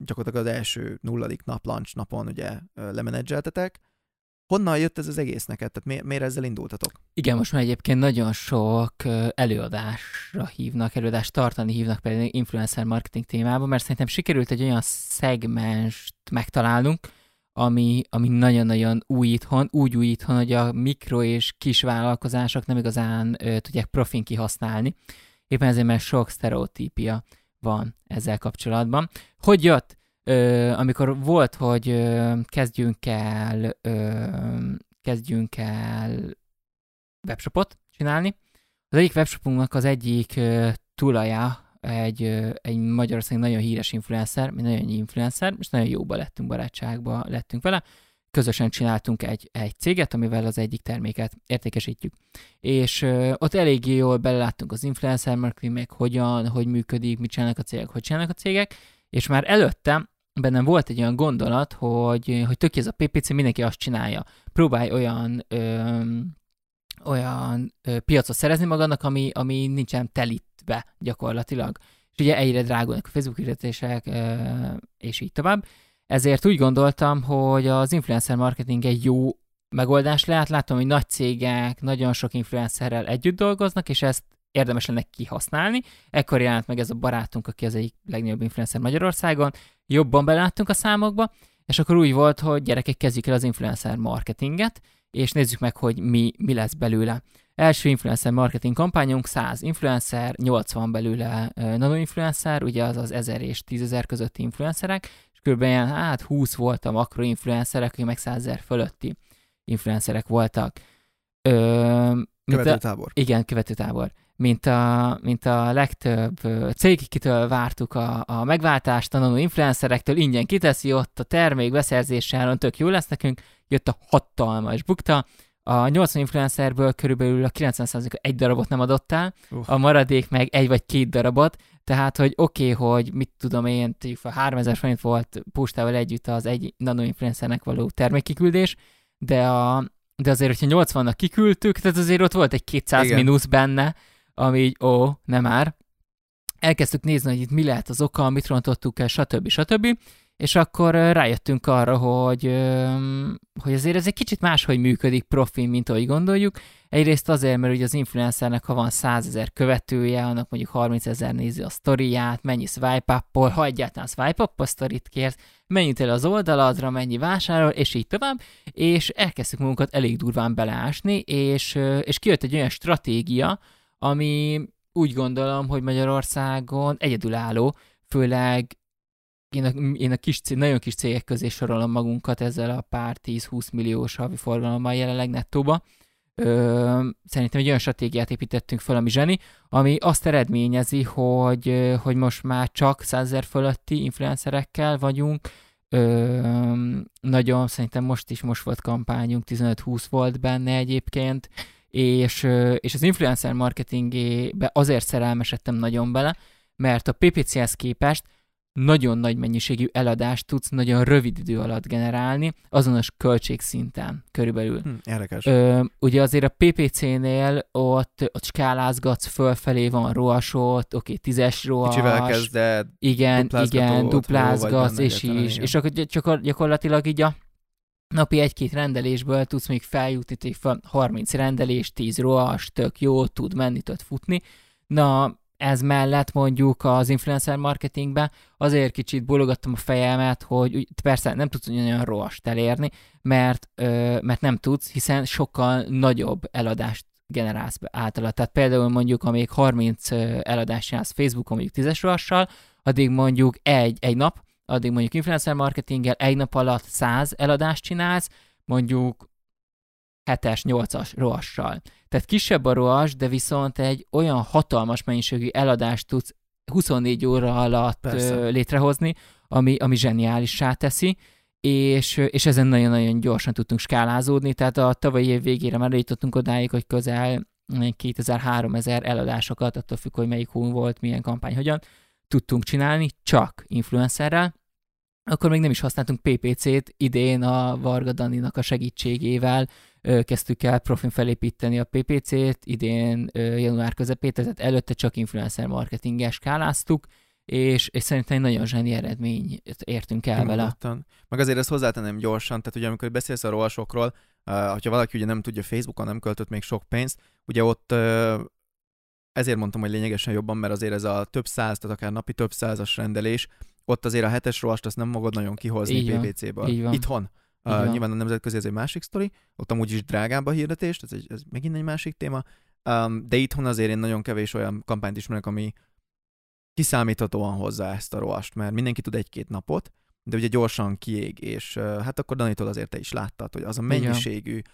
gyakorlatilag az első nulladik nap, launch napon ugye lemenedzseltetek. Honnan jött ez az egész neked? Tehát miért, miért ezzel indultatok? Igen, most már egyébként nagyon sok előadásra hívnak, előadást tartani hívnak például influencer marketing témában, mert szerintem sikerült egy olyan szegmenst megtalálnunk, ami, ami nagyon-nagyon új itthon, úgy új itthon, hogy a mikro és kis vállalkozások nem igazán ö, tudják profin kihasználni. Éppen ezért, mert sok sztereotípia van ezzel kapcsolatban. Hogy jött? Ö, amikor volt, hogy ö, kezdjünk el ö, kezdjünk el webshopot csinálni. Az egyik webshopunknak az egyik ö, tulaja egy, ö, egy Magyarország nagyon híres influencer, mi nagyon influencer, és nagyon jóba lettünk, barátságba lettünk vele. Közösen csináltunk egy, egy céget, amivel az egyik terméket értékesítjük. És ö, ott eléggé jól beleláttunk az influencer marketing, meg hogyan, hogy működik, mit csinálnak a cégek, hogy csinálnak a cégek, és már előtte bennem volt egy olyan gondolat, hogy, hogy tök ez a PPC, mindenki azt csinálja. Próbálj olyan ö, olyan ö, piacot szerezni magadnak, ami, ami nincsen telítve gyakorlatilag. És ugye egyre drágulnak a Facebook hirdetések, és így tovább. Ezért úgy gondoltam, hogy az influencer marketing egy jó megoldás lehet. Látom, hogy nagy cégek nagyon sok influencerrel együtt dolgoznak, és ezt érdemes lenne kihasználni. Ekkor jelent meg ez a barátunk, aki az egyik legnagyobb influencer Magyarországon. Jobban beláttunk a számokba, és akkor úgy volt, hogy gyerekek kezdjük el az influencer marketinget, és nézzük meg, hogy mi, mi lesz belőle. Első influencer marketing kampányunk 100 influencer, 80 belőle uh, nanoinfluencer, ugye az az 1000 és 10.000 közötti influencerek, kb. ilyen, hát 20 volt a makroinfluencerek, akik meg 100 ezer fölötti influencerek voltak. Ö, mint a- Követőtábor. igen, követőtábor. Mint a, mint a legtöbb cég, kitől vártuk a, a megváltást, nano influencerektől ingyen kiteszi ott a termék beszerzéssel, tök jó lesz nekünk, jött a hatalmas bukta, a 80 influencerből körülbelül a 90%-a egy darabot nem adott el, Uff. a maradék meg egy vagy két darabot, tehát, hogy oké, okay, hogy mit tudom én, tegyük fel 3000 forint volt postával együtt az egy nanoinfluencernek való termékkiküldés, de, a, de azért, hogyha 80-nak kiküldtük, tehát azért ott volt egy 200 Igen. mínusz benne, ami így, ó, nem már. Elkezdtük nézni, hogy itt mi lehet az oka, mit rontottuk el, stb. stb. És akkor rájöttünk arra, hogy, hogy azért ez egy kicsit máshogy működik profi, mint ahogy gondoljuk. Egyrészt azért, mert ugye az influencernek, ha van 100 ezer követője, annak mondjuk 30 ezer nézi a sztoriát, mennyi swipe up ha egyáltalán swipe up a sztorit kérsz, mennyit el az oldaladra, mennyi vásárol, és így tovább, és elkezdtük magunkat elég durván beleásni, és, és kijött egy olyan stratégia, ami úgy gondolom, hogy Magyarországon egyedülálló, főleg én a, én a kis, nagyon kis cégek közé sorolom magunkat ezzel a pár 10-20 milliós havi forgalommal jelenleg nettóba. Ö, szerintem egy olyan stratégiát építettünk fel, ami zseni, ami azt eredményezi, hogy, hogy most már csak 100 fölötti influencerekkel vagyunk, Ö, nagyon, szerintem most is most volt kampányunk, 15-20 volt benne egyébként, és, és az influencer marketingébe azért szerelmesedtem nagyon bele, mert a PPC-hez képest nagyon nagy mennyiségű eladást tudsz nagyon rövid idő alatt generálni, azonos költségszinten körülbelül. Hm, érdekes. Ö, ugye azért a PPC-nél ott, ott skálázgatsz fölfelé, van ROAS ott, oké, okay, tízes ROAS. Kicsivel kezded, igen, igen, duplázgatsz, és is, és akkor csak gyakorlatilag így a napi egy-két rendelésből tudsz még feljutni, fel 30 rendelés, 10 ROAS, tök jó, tud menni, tud futni. Na, ez mellett mondjuk az influencer marketingbe azért kicsit bologattam a fejemet, hogy persze nem tudsz olyan rohast elérni, mert, ö, mert nem tudsz, hiszen sokkal nagyobb eladást generálsz általa. Tehát például mondjuk, amíg 30 eladást csinálsz Facebookon mondjuk 10-es rohassal, addig mondjuk egy, egy nap, addig mondjuk influencer marketinggel egy nap alatt 100 eladást csinálsz, mondjuk 7-es, 8-as rohassal. Tehát kisebb a rohas, de viszont egy olyan hatalmas mennyiségű eladást tudsz 24 óra alatt Persze. létrehozni, ami, ami zseniálissá teszi, és, és ezen nagyon-nagyon gyorsan tudtunk skálázódni, tehát a tavalyi év végére már jutottunk odáig, hogy közel 2000-3000 eladásokat, attól függ, hogy melyik hón volt, milyen kampány, hogyan, tudtunk csinálni, csak influencerrel, akkor még nem is használtunk PPC-t, idén a Varga Daninak a segítségével kezdtük el profin felépíteni a PPC-t, idén január közepén, tehát előtte csak influencer marketinggel skáláztuk, és, és szerintem egy nagyon zseni eredményt értünk el vele. Meg azért ezt hozzátenem gyorsan, tehát ugye amikor beszélsz a rohasokról, uh, hogyha valaki ugye nem tudja, Facebookon nem költött még sok pénzt, ugye ott uh, ezért mondtam, hogy lényegesen jobban, mert azért ez a több száz, tehát akár napi több százas rendelés, ott azért a hetes rohast azt nem magad nagyon kihozni PPC-ből. Itthon. Uh, nyilván a nemzetközi ez egy másik sztori, ott amúgy is drágább a hirdetés, ez, egy, ez megint egy másik téma, um, de itthon azért én nagyon kevés olyan kampányt ismerek, ami kiszámíthatóan hozza ezt a rohast, mert mindenki tud egy-két napot, de ugye gyorsan kiég, és uh, hát akkor Danitól azért te is láttad, hogy az a mennyiségű Igen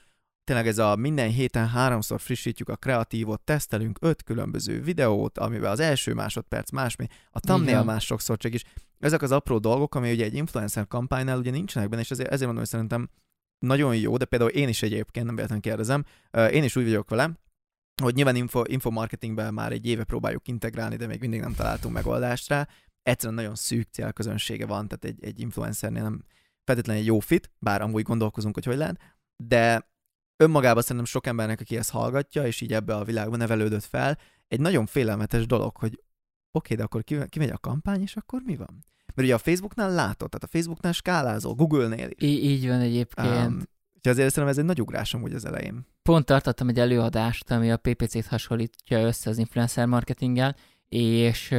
tényleg ez a minden héten háromszor frissítjük a kreatívot, tesztelünk öt különböző videót, amiben az első másodperc más, a thumbnail más sokszor csak is. Ezek az apró dolgok, ami ugye egy influencer kampánynál ugye nincsenek benne, és ezért, ezért mondom, hogy szerintem nagyon jó, de például én is egyébként, nem véletlenül kérdezem, én is úgy vagyok vele, hogy nyilván info, infomarketingben már egy éve próbáljuk integrálni, de még mindig nem találtunk megoldást rá. Egyszerűen nagyon szűk célközönsége van, tehát egy, egy influencernél nem feltétlenül egy jó fit, bár amúgy gondolkozunk, hogy hogy lehet, de önmagában szerintem sok embernek, aki ezt hallgatja, és így ebbe a világban nevelődött fel, egy nagyon félelmetes dolog, hogy oké, okay, de akkor kimegy a kampány, és akkor mi van? Mert ugye a Facebooknál látod, tehát a Facebooknál skálázol, Google-nél is. Í- így van egyébként. Um, úgyhogy azért szerintem ez egy nagy ugrásom úgy az elején. Pont tartottam egy előadást, ami a PPC-t hasonlítja össze az influencer marketinggel, és,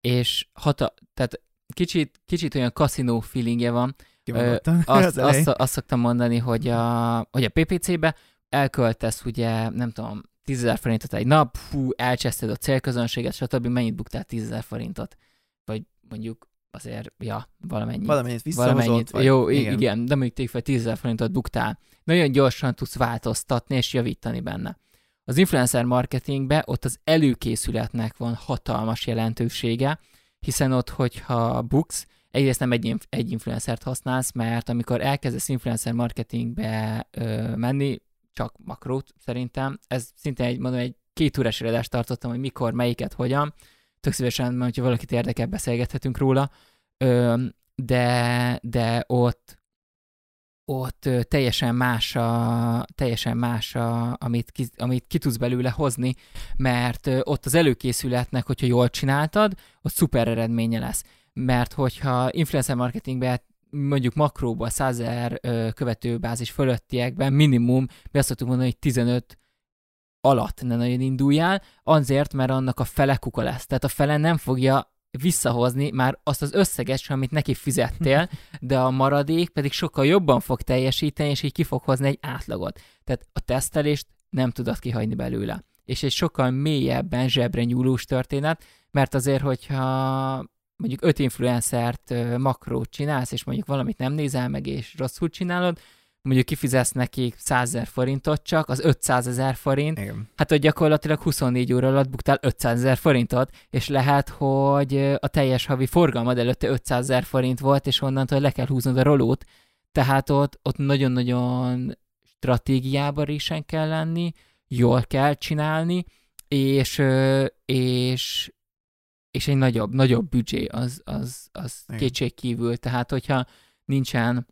és hata, tehát kicsit, kicsit olyan kaszinó feelingje van, <laughs> azt, azt, azt szoktam mondani, hogy a, hogy a PPC-be elköltesz ugye, nem tudom, 10 forintot egy nap, fú, elcseszted a célközönséget, stb. mennyit buktál 10 forintot? Vagy mondjuk azért, ja, valamennyit. Valamennyit visszahozott. Vagy, jó, igen. igen, de mondjuk fel 10 forintot buktál. Nagyon gyorsan tudsz változtatni és javítani benne. Az influencer marketingbe ott az előkészületnek van hatalmas jelentősége, hiszen ott, hogyha buksz, egyrészt nem egy, egy influencert használsz, mert amikor elkezdesz influencer marketingbe ö, menni, csak makrót szerintem, ez szinte egy, mondom, egy két órás előadást tartottam, hogy mikor, melyiket, hogyan, tök szívesen, mert hogyha valakit érdekel, beszélgethetünk róla, ö, de, de ott ott teljesen más, a, teljesen más a, amit, ki, amit ki tudsz belőle hozni, mert ott az előkészületnek, hogyha jól csináltad, ott szuper eredménye lesz mert hogyha influencer marketingben mondjuk makróban 100 ezer követőbázis fölöttiekben minimum, mi azt szoktuk mondani, hogy 15 alatt ne nagyon induljál, azért, mert annak a fele kuka lesz. Tehát a fele nem fogja visszahozni már azt az összeget amit neki fizettél, <laughs> de a maradék pedig sokkal jobban fog teljesíteni, és így ki fog hozni egy átlagot. Tehát a tesztelést nem tudod kihagyni belőle. És egy sokkal mélyebben zsebre nyúlós történet, mert azért, hogyha mondjuk öt influencert makrót csinálsz, és mondjuk valamit nem nézel meg, és rosszul csinálod, mondjuk kifizetsz neki 100 ezer forintot csak, az 500 ezer forint, Igen. hát hogy gyakorlatilag 24 óra alatt buktál 500 ezer forintot, és lehet, hogy a teljes havi forgalmad előtte 500 ezer forint volt, és onnantól le kell húznod a rolót, tehát ott, ott nagyon-nagyon stratégiában résen kell lenni, jól kell csinálni, és, és, és egy nagyobb, nagyobb büdzsé az, az, az kétség kívül. Tehát, hogyha nincsen,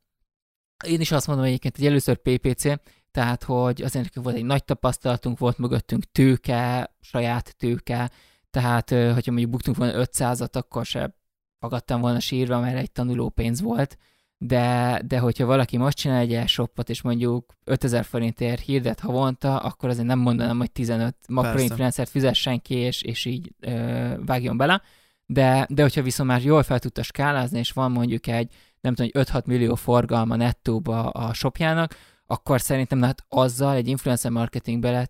én is azt mondom egyébként, hogy először PPC, tehát, hogy azért nekünk volt egy nagy tapasztalatunk, volt mögöttünk tőke, saját tőke, tehát, hogyha mondjuk buktunk volna 500-at, akkor se pagadtam volna sírva, mert egy tanuló pénz volt, de, de hogyha valaki most csinál egy e-shopot, és mondjuk 5000 forintért hirdet havonta, akkor azért nem mondanám, hogy 15 makroinfluencert fizessen ki, és, és így ö, vágjon bele. De, de hogyha viszont már jól fel tudta skálázni, és van mondjuk egy, nem tudom, 5-6 millió forgalma nettóba a shopjának, akkor szerintem hát azzal egy influencer marketing bele,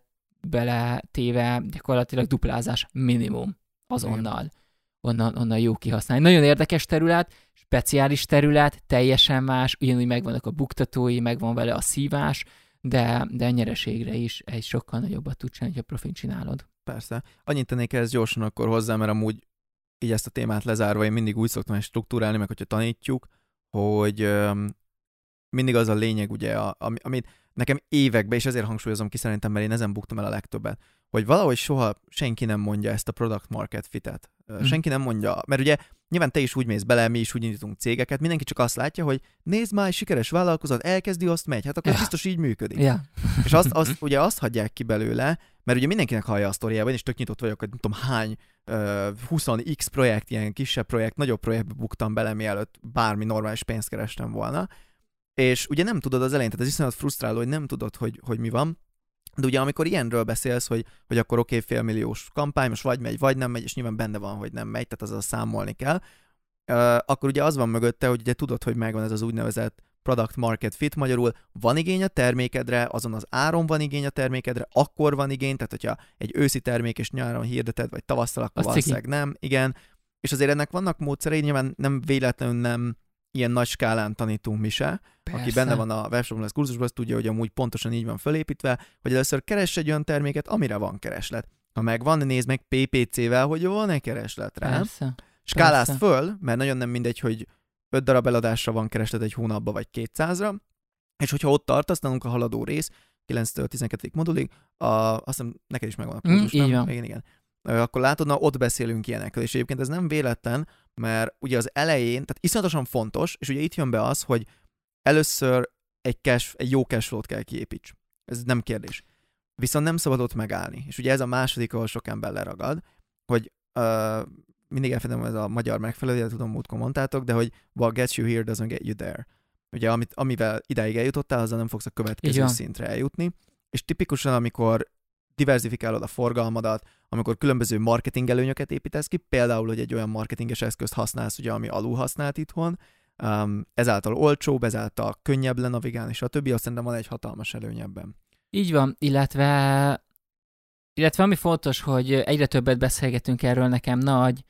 bele téve gyakorlatilag duplázás minimum azonnal. Onnan, onnan jó kihasználni. Nagyon érdekes terület, speciális terület, teljesen más, ugyanúgy megvannak a buktatói, megvan vele a szívás, de, de nyereségre is egy sokkal nagyobbat tud csinálni, ha profin csinálod. Persze. Annyit tennék ez gyorsan akkor hozzá, mert amúgy így ezt a témát lezárva én mindig úgy szoktam struktúrálni, meg hogyha tanítjuk, hogy mindig az a lényeg, ugye, a, amit nekem években, és ezért hangsúlyozom ki szerintem, mert én ezen buktam el a legtöbbet, hogy valahogy soha senki nem mondja ezt a product market fitet. Mm. Senki nem mondja, mert ugye nyilván te is úgy mész bele, mi is úgy indítunk cégeket, mindenki csak azt látja, hogy nézd már, sikeres vállalkozat, elkezdi, azt megy, hát akkor ja. biztos így működik. Ja. És azt, azt, <laughs> ugye azt hagyják ki belőle, mert ugye mindenkinek hallja a sztoriában, és tök nyitott vagyok, hogy nem tudom hány uh, 20x projekt, ilyen kisebb projekt, nagyobb projektbe buktam bele, mielőtt bármi normális pénzt kerestem volna. És ugye nem tudod az elején, tehát ez iszonyat frusztráló, hogy nem tudod, hogy, hogy mi van. De ugye amikor ilyenről beszélsz, hogy, hogy akkor oké, okay, félmilliós kampány, most vagy megy, vagy nem megy, és nyilván benne van, hogy nem megy, tehát azzal számolni kell, uh, akkor ugye az van mögötte, hogy ugye tudod, hogy megvan ez az úgynevezett product market fit, magyarul van igény a termékedre, azon az áron van igény a termékedre, akkor van igény, tehát hogyha egy őszi termék és nyáron hirdeted, vagy tavasszal, akkor valószínűleg nem, igen. És azért ennek vannak módszerei, nyilván nem véletlenül nem ilyen nagy skálán tanítunk mi se. Persze. Aki benne van a webshopon, az kurzusban, az tudja, hogy amúgy pontosan így van fölépítve, hogy először keress egy olyan terméket, amire van kereslet. Ha megvan, nézd meg PPC-vel, hogy van-e kereslet rá. Persze. Skálázd föl, mert nagyon nem mindegy, hogy 5 darab eladásra van kereslet egy hónapba, vagy 200-ra, és hogyha ott tartasz, nálunk a haladó rész, 9-től 12. modulig, a, azt hiszem neked is megvan a kurzus, mm, nem? Igen, igen. Akkor látod, na ott beszélünk ilyenekről, és egyébként ez nem véletlen, mert ugye az elején, tehát iszonyatosan fontos, és ugye itt jön be az, hogy először egy, cash, egy jó cashflow-t kell kiépíts. Ez nem kérdés. Viszont nem szabad ott megállni. És ugye ez a második, ahol sok ember leragad, hogy uh, mindig elfedem, ez a magyar megfelelő, tudom, múltkor mondtátok, de hogy what gets you here doesn't get you there. Ugye amit, amivel idáig eljutottál, azzal nem fogsz a következő szintre eljutni. És tipikusan, amikor diversifikálod a forgalmadat, amikor különböző marketing előnyöket építesz ki, például, hogy egy olyan marketinges eszközt használsz, ugye, ami alul használt itthon, um, ezáltal olcsóbb, ezáltal könnyebb lenavigálni, és a többi, azt szerintem van egy hatalmas előny ebben. Így van, illetve illetve ami fontos, hogy egyre többet beszélgetünk erről, nekem nagy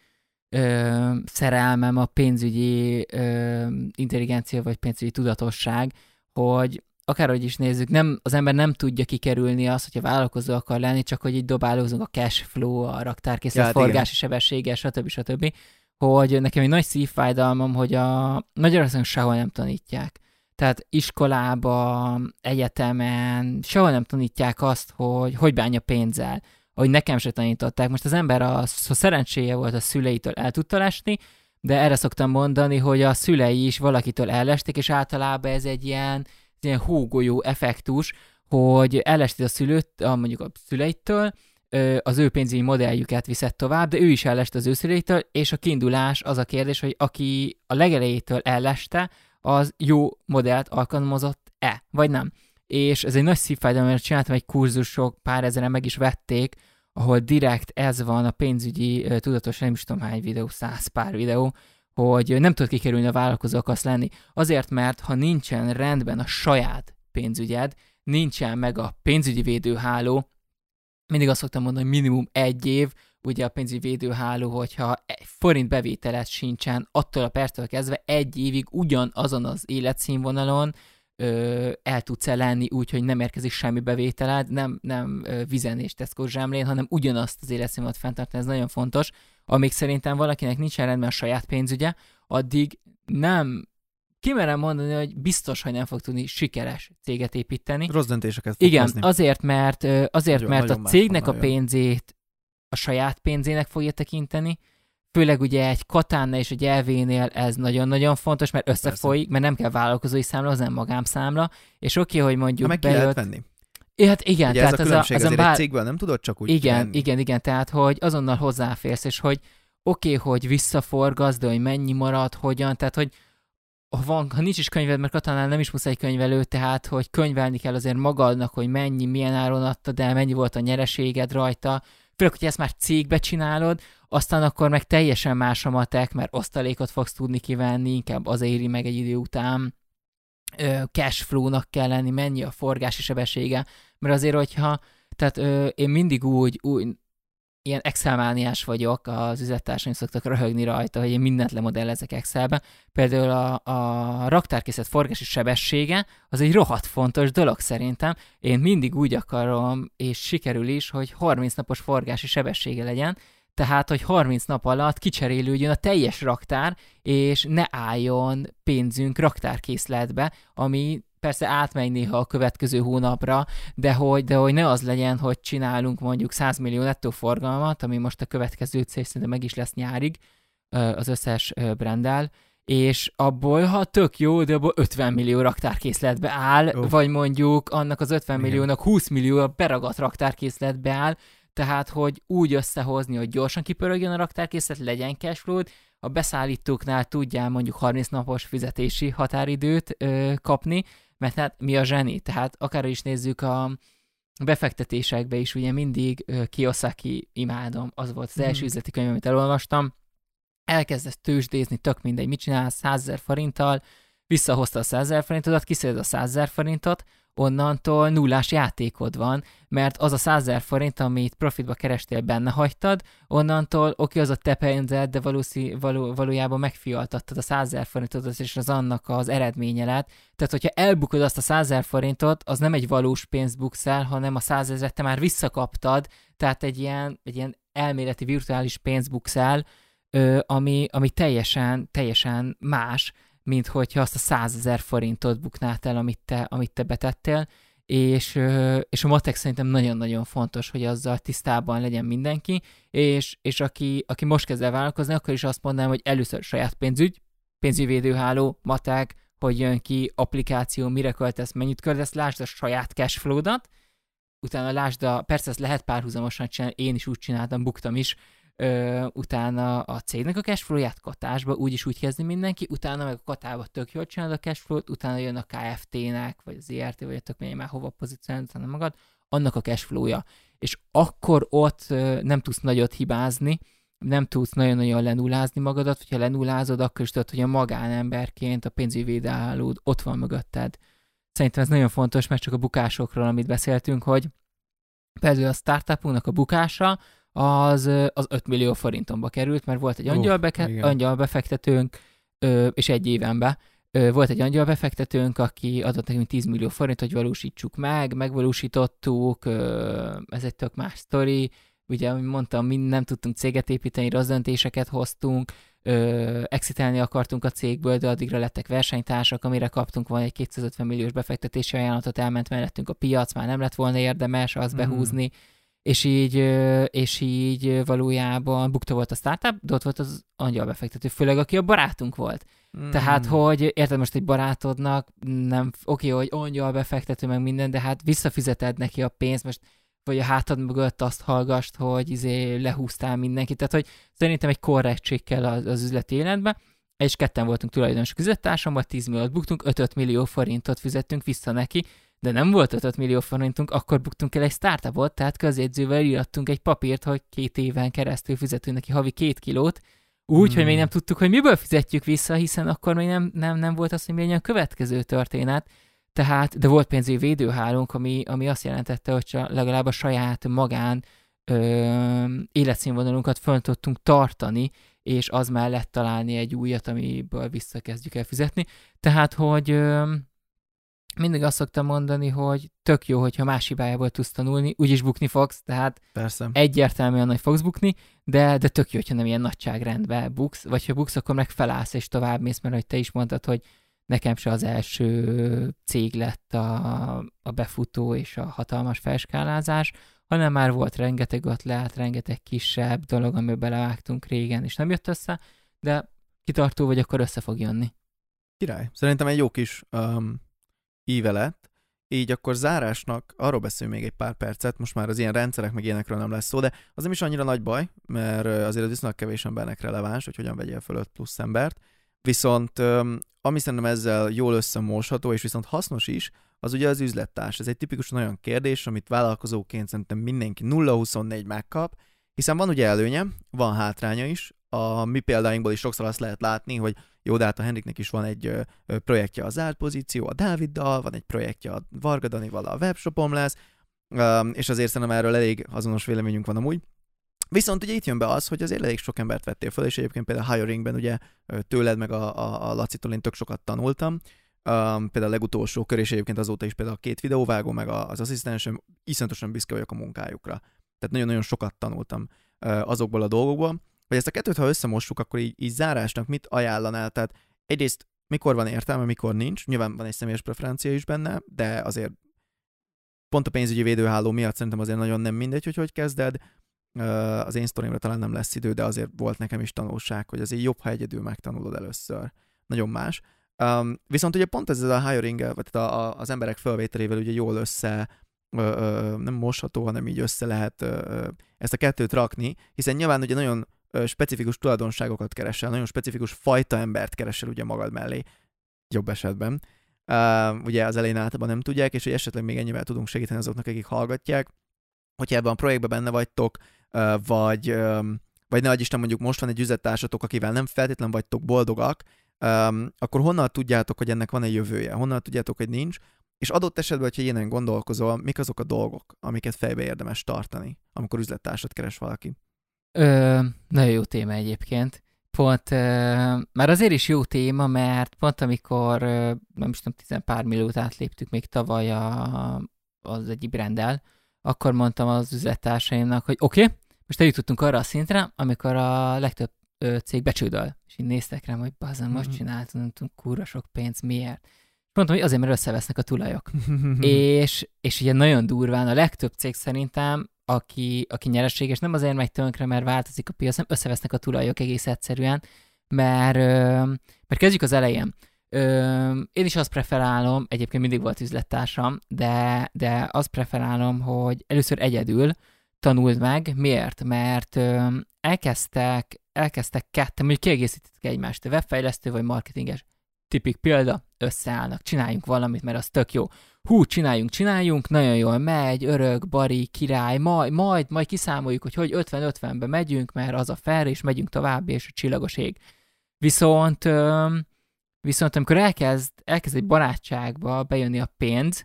ö, szerelmem a pénzügyi ö, intelligencia vagy pénzügyi tudatosság, hogy akárhogy is nézzük, nem, az ember nem tudja kikerülni azt, hogyha vállalkozó akar lenni, csak hogy így dobálózunk a cash flow, a raktárkészlet, ja, hát forgási sebessége, stb. stb. Hogy nekem egy nagy szívfájdalmam, hogy a Magyarországon sehol nem tanítják. Tehát iskolába, egyetemen, sehol nem tanítják azt, hogy hogy bánja pénzzel. Hogy nekem se tanították. Most az ember a, a szerencséje volt a szüleitől el tudta lesni, de erre szoktam mondani, hogy a szülei is valakitől ellesték, és általában ez egy ilyen ilyen hógolyó effektus, hogy elested a szülőt, a, mondjuk a szüleitől, az ő pénzügyi modelljüket viszed tovább, de ő is elleste az ő szüleitől, és a kiindulás az a kérdés, hogy aki a legelejétől elleste, az jó modellt alkalmazott-e, vagy nem. És ez egy nagy szívfájdalom, mert csináltam egy kurzusok, pár ezeren meg is vették, ahol direkt ez van a pénzügyi tudatos, nem is tudom hány videó, száz pár videó, hogy nem tudod kikerülni a vállalkozó akarsz lenni. Azért, mert ha nincsen rendben a saját pénzügyed, nincsen meg a pénzügyi védőháló, mindig azt szoktam mondani, hogy minimum egy év, ugye a pénzügyi védőháló, hogyha forint bevételet sincsen attól a perctől kezdve egy évig ugyanazon az életszínvonalon ö, el tudsz -e lenni úgy, hogy nem érkezik semmi bevételed, nem, nem ö, vizen és Tesco zsámlén, hanem ugyanazt az életszínvonalat fenntartani, ez nagyon fontos. Amíg szerintem valakinek nincsen rendben a saját pénzügye, addig nem kimerem mondani, hogy biztos, hogy nem fog tudni sikeres céget építeni. Rossz döntéseket fog Igen, hozni. azért, mert, azért, Nagyon- mert a nagyon más cégnek a pénzét a saját pénzének fogja tekinteni, főleg ugye egy Katánnál és egy elvénél ez nagyon-nagyon fontos, mert összefolyik, mert nem kell vállalkozói számla, az nem magámszámla, és oké, hogy Na, mondjuk meg ki lehet venni. É, hát igen, Ugye ez tehát a különbség, ez a, ez a egy bár... cégből nem tudod csak úgy igen, venni. igen, igen, tehát hogy azonnal hozzáférsz, és hogy oké, okay, hogy visszaforgasz, de hogy mennyi marad, hogyan, tehát hogy ha, van, ha nincs is könyved, mert Katanál nem is muszáj könyvelő, tehát hogy könyvelni kell azért magadnak, hogy mennyi, milyen áron adtad el, mennyi volt a nyereséged rajta, főleg, hogy ezt már cégbe csinálod, aztán akkor meg teljesen más a matek, mert osztalékot fogsz tudni kivenni, inkább az éri meg egy idő után, cash flow-nak kell lenni, mennyi a forgási sebessége, mert azért, hogyha, tehát ö, én mindig úgy, úgy ilyen Excel-mániás vagyok, az üzlettársaim szoktak röhögni rajta, hogy én mindent lemodellezek Excelbe. Például a, a raktárkészlet forgási sebessége az egy rohadt fontos dolog szerintem. Én mindig úgy akarom, és sikerül is, hogy 30 napos forgási sebessége legyen, tehát, hogy 30 nap alatt kicserélődjön a teljes raktár, és ne álljon pénzünk raktárkészletbe, ami persze átmegy néha a következő hónapra, de hogy, de hogy ne az legyen, hogy csinálunk mondjuk 100 millió nettó forgalmat, ami most a következő cél szerintem meg is lesz nyárig az összes ö, brandel, és abból, ha tök jó, de abból 50 millió raktárkészletbe áll, Ó. vagy mondjuk annak az 50 Igen. milliónak 20 millió a beragadt raktárkészletbe áll, tehát, hogy úgy összehozni, hogy gyorsan kipörögjön a raktárkészlet, legyen cashflow a beszállítóknál tudjál mondjuk 30 napos fizetési határidőt ö, kapni, mert hát mi a zseni? Tehát akár is nézzük a befektetésekbe is, ugye mindig ö, Kiyosaki imádom, az volt az első Mhm. üzleti könyv, amit elolvastam, elkezdesz tőzsdézni, tök mindegy, mit csinálsz, 100 ezer forinttal, visszahozta a 100 ezer forintodat, kiszeded a 100 ezer forintot, onnantól nullás játékod van, mert az a 100 ezer forint, amit profitba kerestél, benne hagytad, onnantól oké, az a te pénzed, de valószí, való, valójában megfialtattad a 100 ezer forintot, és az annak az eredménye lett. Tehát, hogyha elbukod azt a 100 ezer forintot, az nem egy valós pénzt buksz hanem a 100 ezeret te már visszakaptad, tehát egy ilyen, egy ilyen elméleti virtuális pénzt buksz ami, ami teljesen, teljesen más, mint hogyha azt a 100 ezer forintot buknált el, amit te, amit te betettél, és, és a matek szerintem nagyon-nagyon fontos, hogy azzal tisztában legyen mindenki, és, és aki, aki most kezd el vállalkozni, akkor is azt mondanám, hogy először saját pénzügy, pénzügyvédőháló, matek, hogy jön ki, applikáció, mire költesz, mennyit költesz, lásd a saját cashflow-dat, utána lásd a, persze ezt lehet párhuzamosan csinálni, én is úgy csináltam, buktam is, ö, utána a cégnek a cashflow-ját katásba, úgyis úgy kezdi mindenki, utána meg a katába tök jól csinálod a cashflow-t, utána jön a KFT-nek, vagy az IRT, vagy a tök már hova pozícionálod utána magad, annak a cashflow-ja. És akkor ott ö, nem tudsz nagyot hibázni, nem tudsz nagyon-nagyon lenullázni magadat, hogyha lenullázod, akkor is tudod, hogy a magánemberként a pénzügyi védelhálód ott van mögötted. Szerintem ez nagyon fontos, mert csak a bukásokról, amit beszéltünk, hogy például a startupunknak a bukása, az, az 5 millió forintomba került, mert volt egy angyalbeke- igen. angyalbefektetőnk, ö, és egy évenbe, ö, volt egy angyalbefektetőnk, aki adott nekünk 10 millió forint, hogy valósítsuk meg, megvalósítottuk, ö, ez egy tök más sztori, ugye, ahogy mondtam, mi nem tudtunk céget építeni, rossz döntéseket hoztunk, ö, exitelni akartunk a cégből, de addigra lettek versenytársak, amire kaptunk volna egy 250 milliós befektetési ajánlatot, elment mellettünk a piac, már nem lett volna érdemes azt Mhm. behúzni, és így, és így valójában bukta volt a startup, de ott volt az angyalbefektető, főleg aki a barátunk volt. Mm. Tehát, hogy érted most egy barátodnak, nem, oké, hogy angyal befektető meg minden, de hát visszafizeted neki a pénzt, most vagy a hátad mögött azt hallgast, hogy izé lehúztál mindenkit. Tehát, hogy szerintem egy korrektség kell az, az üzleti életbe, és ketten voltunk tulajdonosok üzlettársammal, 10 milliót buktunk, 5 millió forintot fizettünk vissza neki, de nem volt 5 millió forintunk, akkor buktunk el egy startupot, tehát közjegyzővel írtunk egy papírt, hogy két éven keresztül fizetünk neki havi két kilót, úgy, Hmm. hogy még nem tudtuk, hogy miből fizetjük vissza, hiszen akkor még nem, nem, nem volt az, hogy mi a következő történet. Tehát, de volt pénzügyi védőhálónk, ami, ami azt jelentette, hogy legalább a saját magán ö, életszínvonalunkat föl tudtunk tartani, és az mellett találni egy újat, amiből visszakezdjük el fizetni. Tehát, hogy ö, mindig azt szoktam mondani, hogy tök jó, hogyha más hibájából tudsz tanulni, úgyis bukni fogsz, tehát Persze. egyértelműen, hogy fogsz bukni, de, de tök jó, hogyha nem ilyen nagyságrendben buksz, vagy ha buksz, akkor meg felállsz és tovább mész, mert hogy te is mondtad, hogy nekem se az első cég lett a, a befutó és a hatalmas felskálázás, hanem már volt rengeteg ötlet, rengeteg kisebb dolog, amiben belevágtunk régen, és nem jött össze, de kitartó vagy, akkor össze fog jönni. Király. Szerintem egy jó kis um, íve lett. Így akkor zárásnak arról beszélünk még egy pár percet, most már az ilyen rendszerek meg ilyenekről nem lesz szó, de az nem is annyira nagy baj, mert azért az viszonylag kevés embernek releváns, hogy hogyan vegyél föl 5 plusz embert. Viszont ami szerintem ezzel jól összemosható, és viszont hasznos is, az ugye az üzlettárs. Ez egy tipikusan olyan kérdés, amit vállalkozóként szerintem mindenki 0-24 megkap, hiszen van ugye előnye, van hátránya is. A mi példáinkból is sokszor azt lehet látni, hogy jó, de hát a Henriknek is van egy projektje az zárt pozíció, a Dáviddal, van egy projektje a Varga Danival, a webshopom lesz, és azért szerintem erről elég azonos véleményünk van amúgy. Viszont ugye itt jön be az, hogy azért elég sok embert vettél fel, és egyébként például hiringben ugye tőled meg a, a, a Lacitól én tök sokat tanultam. Um, például a legutolsó kör, és egyébként azóta is például a két videóvágó, meg az asszisztensem, iszonyatosan büszke vagyok a munkájukra. Tehát nagyon-nagyon sokat tanultam uh, azokból a dolgokból. Hogy ezt a kettőt, ha összemossuk, akkor így, így zárásnak mit ajánlanál? Tehát egyrészt mikor van értelme, mikor nincs. Nyilván van egy személyes preferencia is benne, de azért pont a pénzügyi védőháló miatt szerintem azért nagyon nem mindegy, hogy hogy kezded. Az én sztorimra talán nem lesz idő, de azért volt nekem is tanulság, hogy azért jobb, ha egyedül megtanulod először. Nagyon más. Um, viszont ugye pont ez a hiring vagy az emberek felvételével ugye jól össze, nem mosható, hanem így össze lehet ezt a kettőt rakni, hiszen nyilván ugye nagyon specifikus tulajdonságokat keresel, nagyon specifikus fajta embert keresel ugye magad mellé, jobb esetben. Uh, ugye az elején általában nem tudják, és hogy esetleg még ennyivel tudunk segíteni azoknak, akik hallgatják, hogyha ebben a projektben benne vagytok, uh, vagy, um, vagy ne Isten mondjuk most van egy üzlettársatok, akivel nem feltétlenül vagytok boldogak, um, akkor honnan tudjátok, hogy ennek van egy jövője? Honnan tudjátok, hogy nincs? És adott esetben, hogyha ilyenen gondolkozol, mik azok a dolgok, amiket fejbe érdemes tartani, amikor üzlettársat keres valaki? Ö, nagyon jó téma egyébként. Pont, ö, már azért is jó téma, mert pont amikor, ö, nem is tudom, tizen pár milliót átléptük még tavaly a, az egyik brendel, akkor mondtam az üzlettársaimnak, hogy oké, okay, most eljutottunk arra a szintre, amikor a legtöbb ö, cég becsődöl. És így néztek rám, hogy bazen, mm-hmm. most csináltunk kurva sok pénz, miért? Mondtam, hogy azért, mert összevesznek a tulajok. <laughs> és, és ugye nagyon durván a legtöbb cég szerintem aki, aki nyereséges, nem azért megy tönkre, mert változik a piac, nem összevesznek a tulajok egész egyszerűen, mert, mert kezdjük az elején. Én is azt preferálom, egyébként mindig volt üzlettársam, de, de azt preferálom, hogy először egyedül tanuld meg. Miért? Mert elkezdtek, elkezdtek ketten, mondjuk kiegészítettek egymást, webfejlesztő vagy marketinges. Tipik példa, összeállnak, csináljunk valamit, mert az tök jó hú, csináljunk, csináljunk, nagyon jól megy, örök, bari, király, majd, majd, majd kiszámoljuk, hogy hogy 50-50-be megyünk, mert az a fel, és megyünk tovább, és a csillagos ég. Viszont, viszont amikor elkezd, elkezd egy barátságba bejönni a pénz,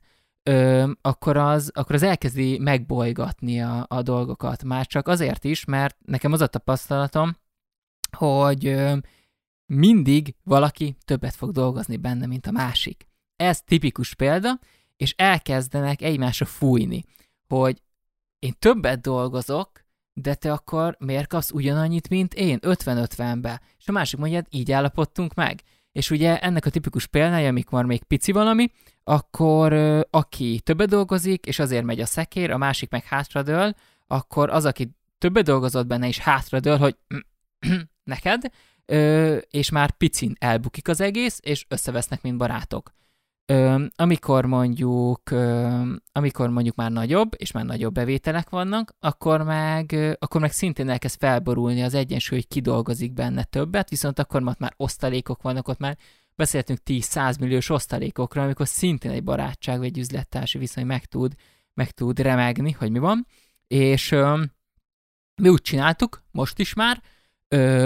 akkor az, akkor az elkezdi megbolygatni a, a dolgokat. Már csak azért is, mert nekem az a tapasztalatom, hogy mindig valaki többet fog dolgozni benne, mint a másik. Ez tipikus példa, és elkezdenek egymásra fújni, hogy én többet dolgozok, de te akkor miért kapsz ugyanannyit, mint én, 50-50-be? És a másik mondja, hát így állapodtunk meg. És ugye ennek a tipikus példája, amikor még pici valami, akkor aki többet dolgozik, és azért megy a szekér, a másik meg hátradől, akkor az, aki többet dolgozott benne, is hátradől, hogy <clears throat> neked, ö, és már picin elbukik az egész, és összevesznek, mint barátok. Ö, amikor mondjuk, ö, amikor mondjuk már nagyobb, és már nagyobb bevételek vannak, akkor meg, ö, akkor meg szintén elkezd felborulni az egyensúly, hogy kidolgozik benne többet, viszont akkor már osztalékok vannak, ott már beszéltünk 10-100 milliós osztalékokra, amikor szintén egy barátság vagy egy üzlettársi viszony meg tud, meg tud remegni, hogy mi van. És ö, mi úgy csináltuk, most is már,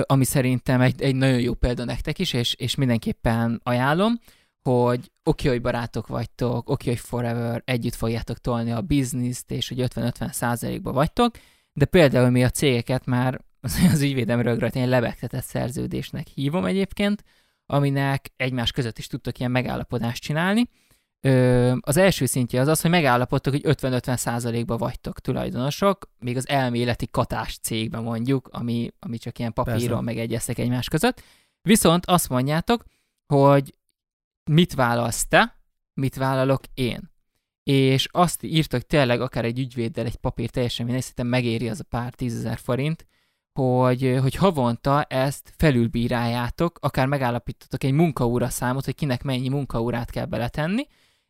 ami szerintem egy, egy nagyon jó példa nektek is, és, és mindenképpen ajánlom, hogy oké, hogy barátok vagytok, oké, hogy forever együtt fogjátok tolni a bizniszt, és hogy 50-50 százalékba vagytok, de például mi a cégeket már <laughs> az ügyvédem rögről egy lebegtetett szerződésnek hívom egyébként, aminek egymás között is tudtak ilyen megállapodást csinálni. Ö, az első szintje az az, hogy megállapodtak, hogy 50-50 százalékba vagytok tulajdonosok, még az elméleti katás cégben mondjuk, ami, ami csak ilyen papíron Persze. megegyeztek egymás között. Viszont azt mondjátok, hogy mit válasz te, mit vállalok én. És azt írtak tényleg akár egy ügyvéddel egy papír teljesen mindegy, szerintem megéri az a pár tízezer forint, hogy, hogy havonta ezt felülbíráljátok, akár megállapítotok egy munkaóra számot, hogy kinek mennyi munkaórát kell beletenni,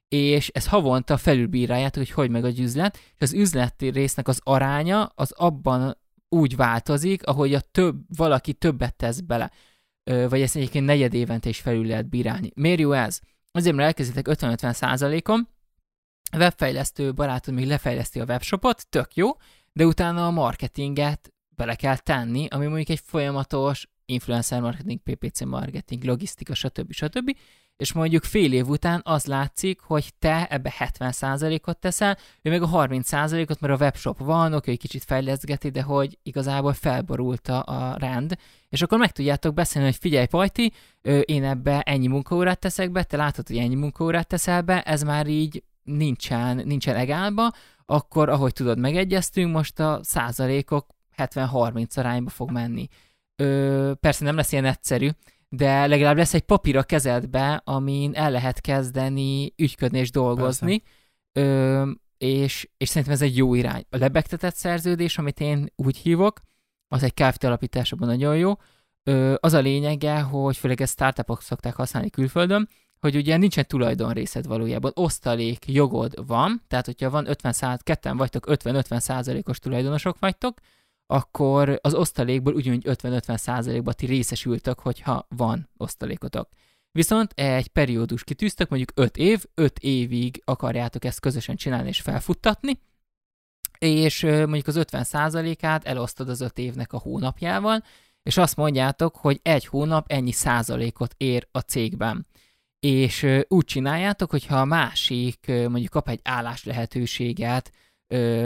és ez havonta felülbíráljátok, hogy hogy meg a üzlet, és az üzleti résznek az aránya az abban úgy változik, ahogy a több, valaki többet tesz bele. Vagy ezt egyébként negyed évente is felül lehet bírálni. Miért jó ez? Azért, mert elkezditek 50-50 százalékon, a webfejlesztő barátod még lefejleszti a webshopot, tök jó, de utána a marketinget bele kell tenni, ami mondjuk egy folyamatos influencer marketing, PPC marketing, logisztika, stb. stb. És mondjuk fél év után az látszik, hogy te ebbe 70%-ot teszel, ő meg a 30%-ot, mert a webshop van, oké, egy kicsit fejleszgeti, de hogy igazából felborult a, rend, és akkor meg tudjátok beszélni, hogy figyelj, Pajti, én ebbe ennyi munkaórát teszek be, te látod, hogy ennyi munkaórát teszel be, ez már így nincsen, nincsen egálba, akkor ahogy tudod, megegyeztünk, most a százalékok 70-30 arányba fog menni. Ö, persze nem lesz ilyen egyszerű, de legalább lesz egy papír a kezedbe, amin el lehet kezdeni ügyködni és dolgozni, ö, és, és szerintem ez egy jó irány. A lebegtetett szerződés, amit én úgy hívok, az egy KFT. alapításában nagyon jó, ö, az a lényege, hogy főleg ezt startupok szokták használni külföldön, hogy ugye nincsen tulajdonrészed valójában, osztalék jogod van, tehát hogyha van 50 száz, ketten vagytok 50-50 százalékos tulajdonosok vagytok, akkor az osztalékból ugyanúgy 50-50 százalékban ti részesültök, hogyha van osztalékotok. Viszont egy periódus kitűztök, mondjuk 5 év, 5 évig akarjátok ezt közösen csinálni és felfuttatni, és mondjuk az 50 százalékát elosztod az 5 évnek a hónapjával, és azt mondjátok, hogy egy hónap ennyi százalékot ér a cégben. És úgy csináljátok, hogyha a másik mondjuk kap egy állás lehetőséget,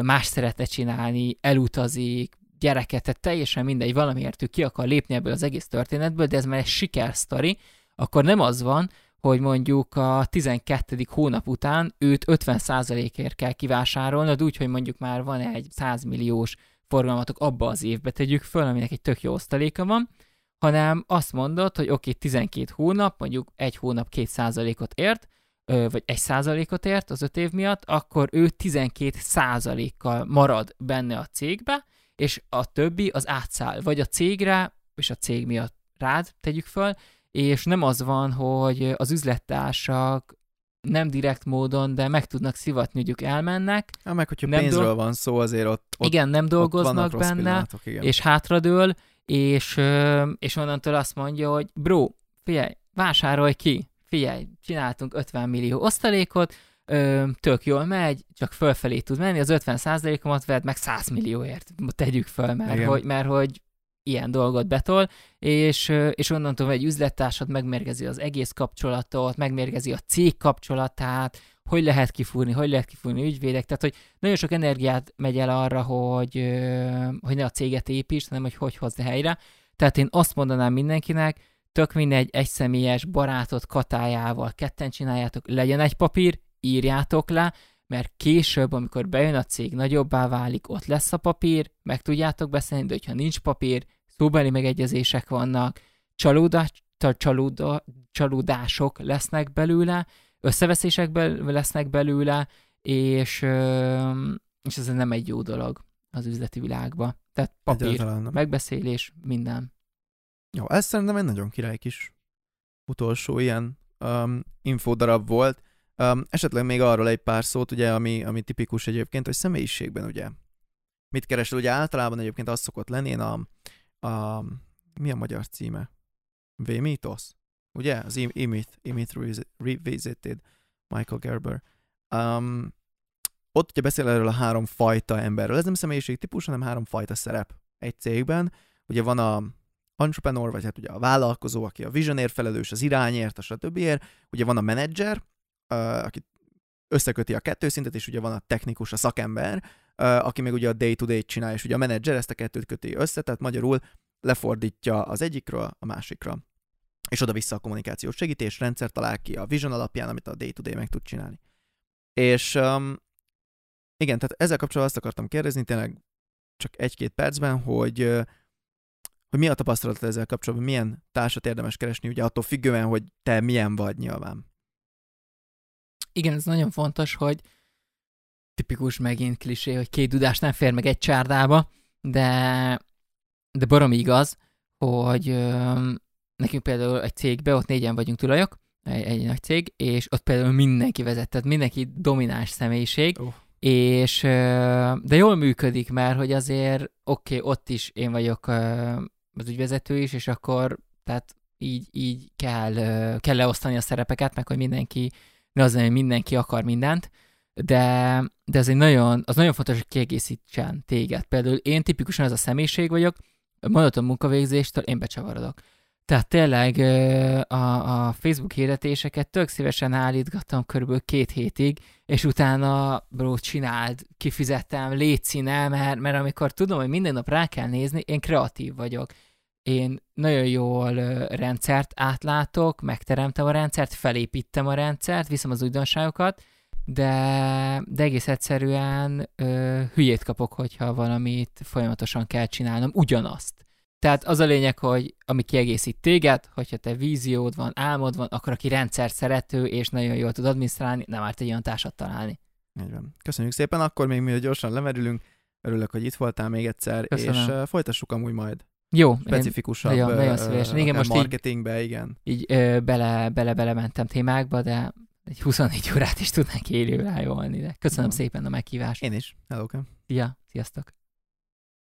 más szeretne csinálni, elutazik, gyereket, tehát teljesen mindegy, valamiért ő ki akar lépni ebből az egész történetből, de ez már egy sikersztori, akkor nem az van, hogy mondjuk a 12. hónap után őt 50%-ért kell kivásárolnod, úgy, hogy mondjuk már van egy 100 milliós forgalmatok abba az évbe tegyük föl, aminek egy tök jó osztaléka van, hanem azt mondod, hogy oké, okay, 12 hónap, mondjuk egy hónap 2%-ot ért, vagy 1%-ot ért az 5 év miatt, akkor ő 12%-kal marad benne a cégbe, és a többi az átszáll, vagy a cégre, és a cég miatt rád tegyük föl, és nem az van, hogy az üzlettársak nem direkt módon, de meg tudnak szivatni, hogy ők elmennek. Ja, meg hogyha nem pénzről dol- van szó, azért ott, ott Igen, nem dolgoznak benne, igen. és hátradől, és, és onnantól azt mondja, hogy bro, figyelj, vásárolj ki, figyelj, csináltunk 50 millió osztalékot, ö, tök jól megy, csak fölfelé tud menni, az 50%-omat vedd meg 100 millióért, tegyük föl, mert hogy, mert hogy ilyen dolgot betol, és, és onnantól egy üzlettársad megmérgezi az egész kapcsolatot, megmérgezi a cég kapcsolatát, hogy lehet kifúrni, hogy lehet kifúrni ügyvédek, tehát hogy nagyon sok energiát megy el arra, hogy, hogy ne a céget építs, hanem hogy hogy hozd helyre. Tehát én azt mondanám mindenkinek, tök mindegy, egy személyes barátot katájával ketten csináljátok, legyen egy papír, írjátok le, mert később, amikor bejön a cég, nagyobbá válik, ott lesz a papír, meg tudjátok beszélni, de hogyha nincs papír, szóbeli megegyezések vannak, csalódás, csalóda, csalódások lesznek belőle, összeveszések be, lesznek belőle, és, és ez nem egy jó dolog az üzleti világban. Tehát papír, megbeszélés, minden. Jó, ez szerintem egy nagyon király kis utolsó ilyen um, infodarab volt. Um, esetleg még arról egy pár szót, ugye, ami, ami tipikus egyébként, hogy személyiségben, ugye, mit keresel, ugye általában egyébként az szokott lenni, én a, a mi a magyar címe? V-Mythos? Ugye? Az Imit, Imit Revisited, Michael Gerber. Um, ott ugye beszél erről a három fajta emberről. Ez nem személyiség típus, hanem három fajta szerep egy cégben. Ugye van a entrepreneur, vagy hát ugye a vállalkozó, aki a visionért felelős, az irányért, a stb. Ugye van a menedzser, aki összeköti a kettő szintet, és ugye van a technikus, a szakember, aki meg ugye a day-to-day csinál, és ugye a menedzser ezt a kettőt köti össze, tehát magyarul lefordítja az egyikről a másikra és oda-vissza a kommunikációs segítés, rendszer talál ki a vision alapján, amit a day-to-day meg tud csinálni. És um, igen, tehát ezzel kapcsolatban azt akartam kérdezni, tényleg csak egy-két percben, hogy, hogy mi a tapasztalat ezzel kapcsolatban, milyen társat érdemes keresni, ugye attól függően, hogy te milyen vagy nyilván. Igen, ez nagyon fontos, hogy tipikus megint klisé, hogy két dudás nem fér meg egy csárdába, de, de baromi igaz, hogy ö, nekünk például egy cégbe, ott négyen vagyunk tulajok, egy, egy nagy cég, és ott például mindenki vezet, tehát mindenki domináns személyiség, oh és de jól működik, mert hogy azért oké, okay, ott is én vagyok az ügyvezető is, és akkor tehát így, így kell, kell leosztani a szerepeket, meg hogy mindenki, ne az hogy mindenki akar mindent, de, de ez egy nagyon, az nagyon fontos, hogy kiegészítsen téged. Például én tipikusan az a személyiség vagyok, mondatom munkavégzéstől én becsavarodok. Tehát tényleg a, a Facebook hirdetéseket tök szívesen állítgattam körülbelül két hétig, és utána bro, csináld, kifizettem, létszíne, mert, mert amikor tudom, hogy minden nap rá kell nézni, én kreatív vagyok. Én nagyon jól rendszert átlátok, megteremtem a rendszert, felépítem a rendszert, viszem az újdonságokat, de, de egész egyszerűen ö, hülyét kapok, hogyha valamit folyamatosan kell csinálnom, ugyanazt. Tehát az a lényeg, hogy ami kiegészít téged, hogyha te víziód van, álmod van, akkor aki rendszer szerető és nagyon jól tud adminisztrálni, nem árt egy olyan társat találni. Így van. Köszönjük szépen, akkor még mi gyorsan lemerülünk. Örülök, hogy itt voltál még egyszer, Köszönöm. és uh, folytassuk amúgy majd. Jó. Specifikusabb nagyon, uh, nagyon szívesen. Igen, most marketingbe, így, igen. Így uh, bele, bele, bele mentem témákba, de egy 24 órát is tudnánk élő rájolni, de köszönöm no. szépen a meghívást. Én is. Hello, Ja, sziasztok.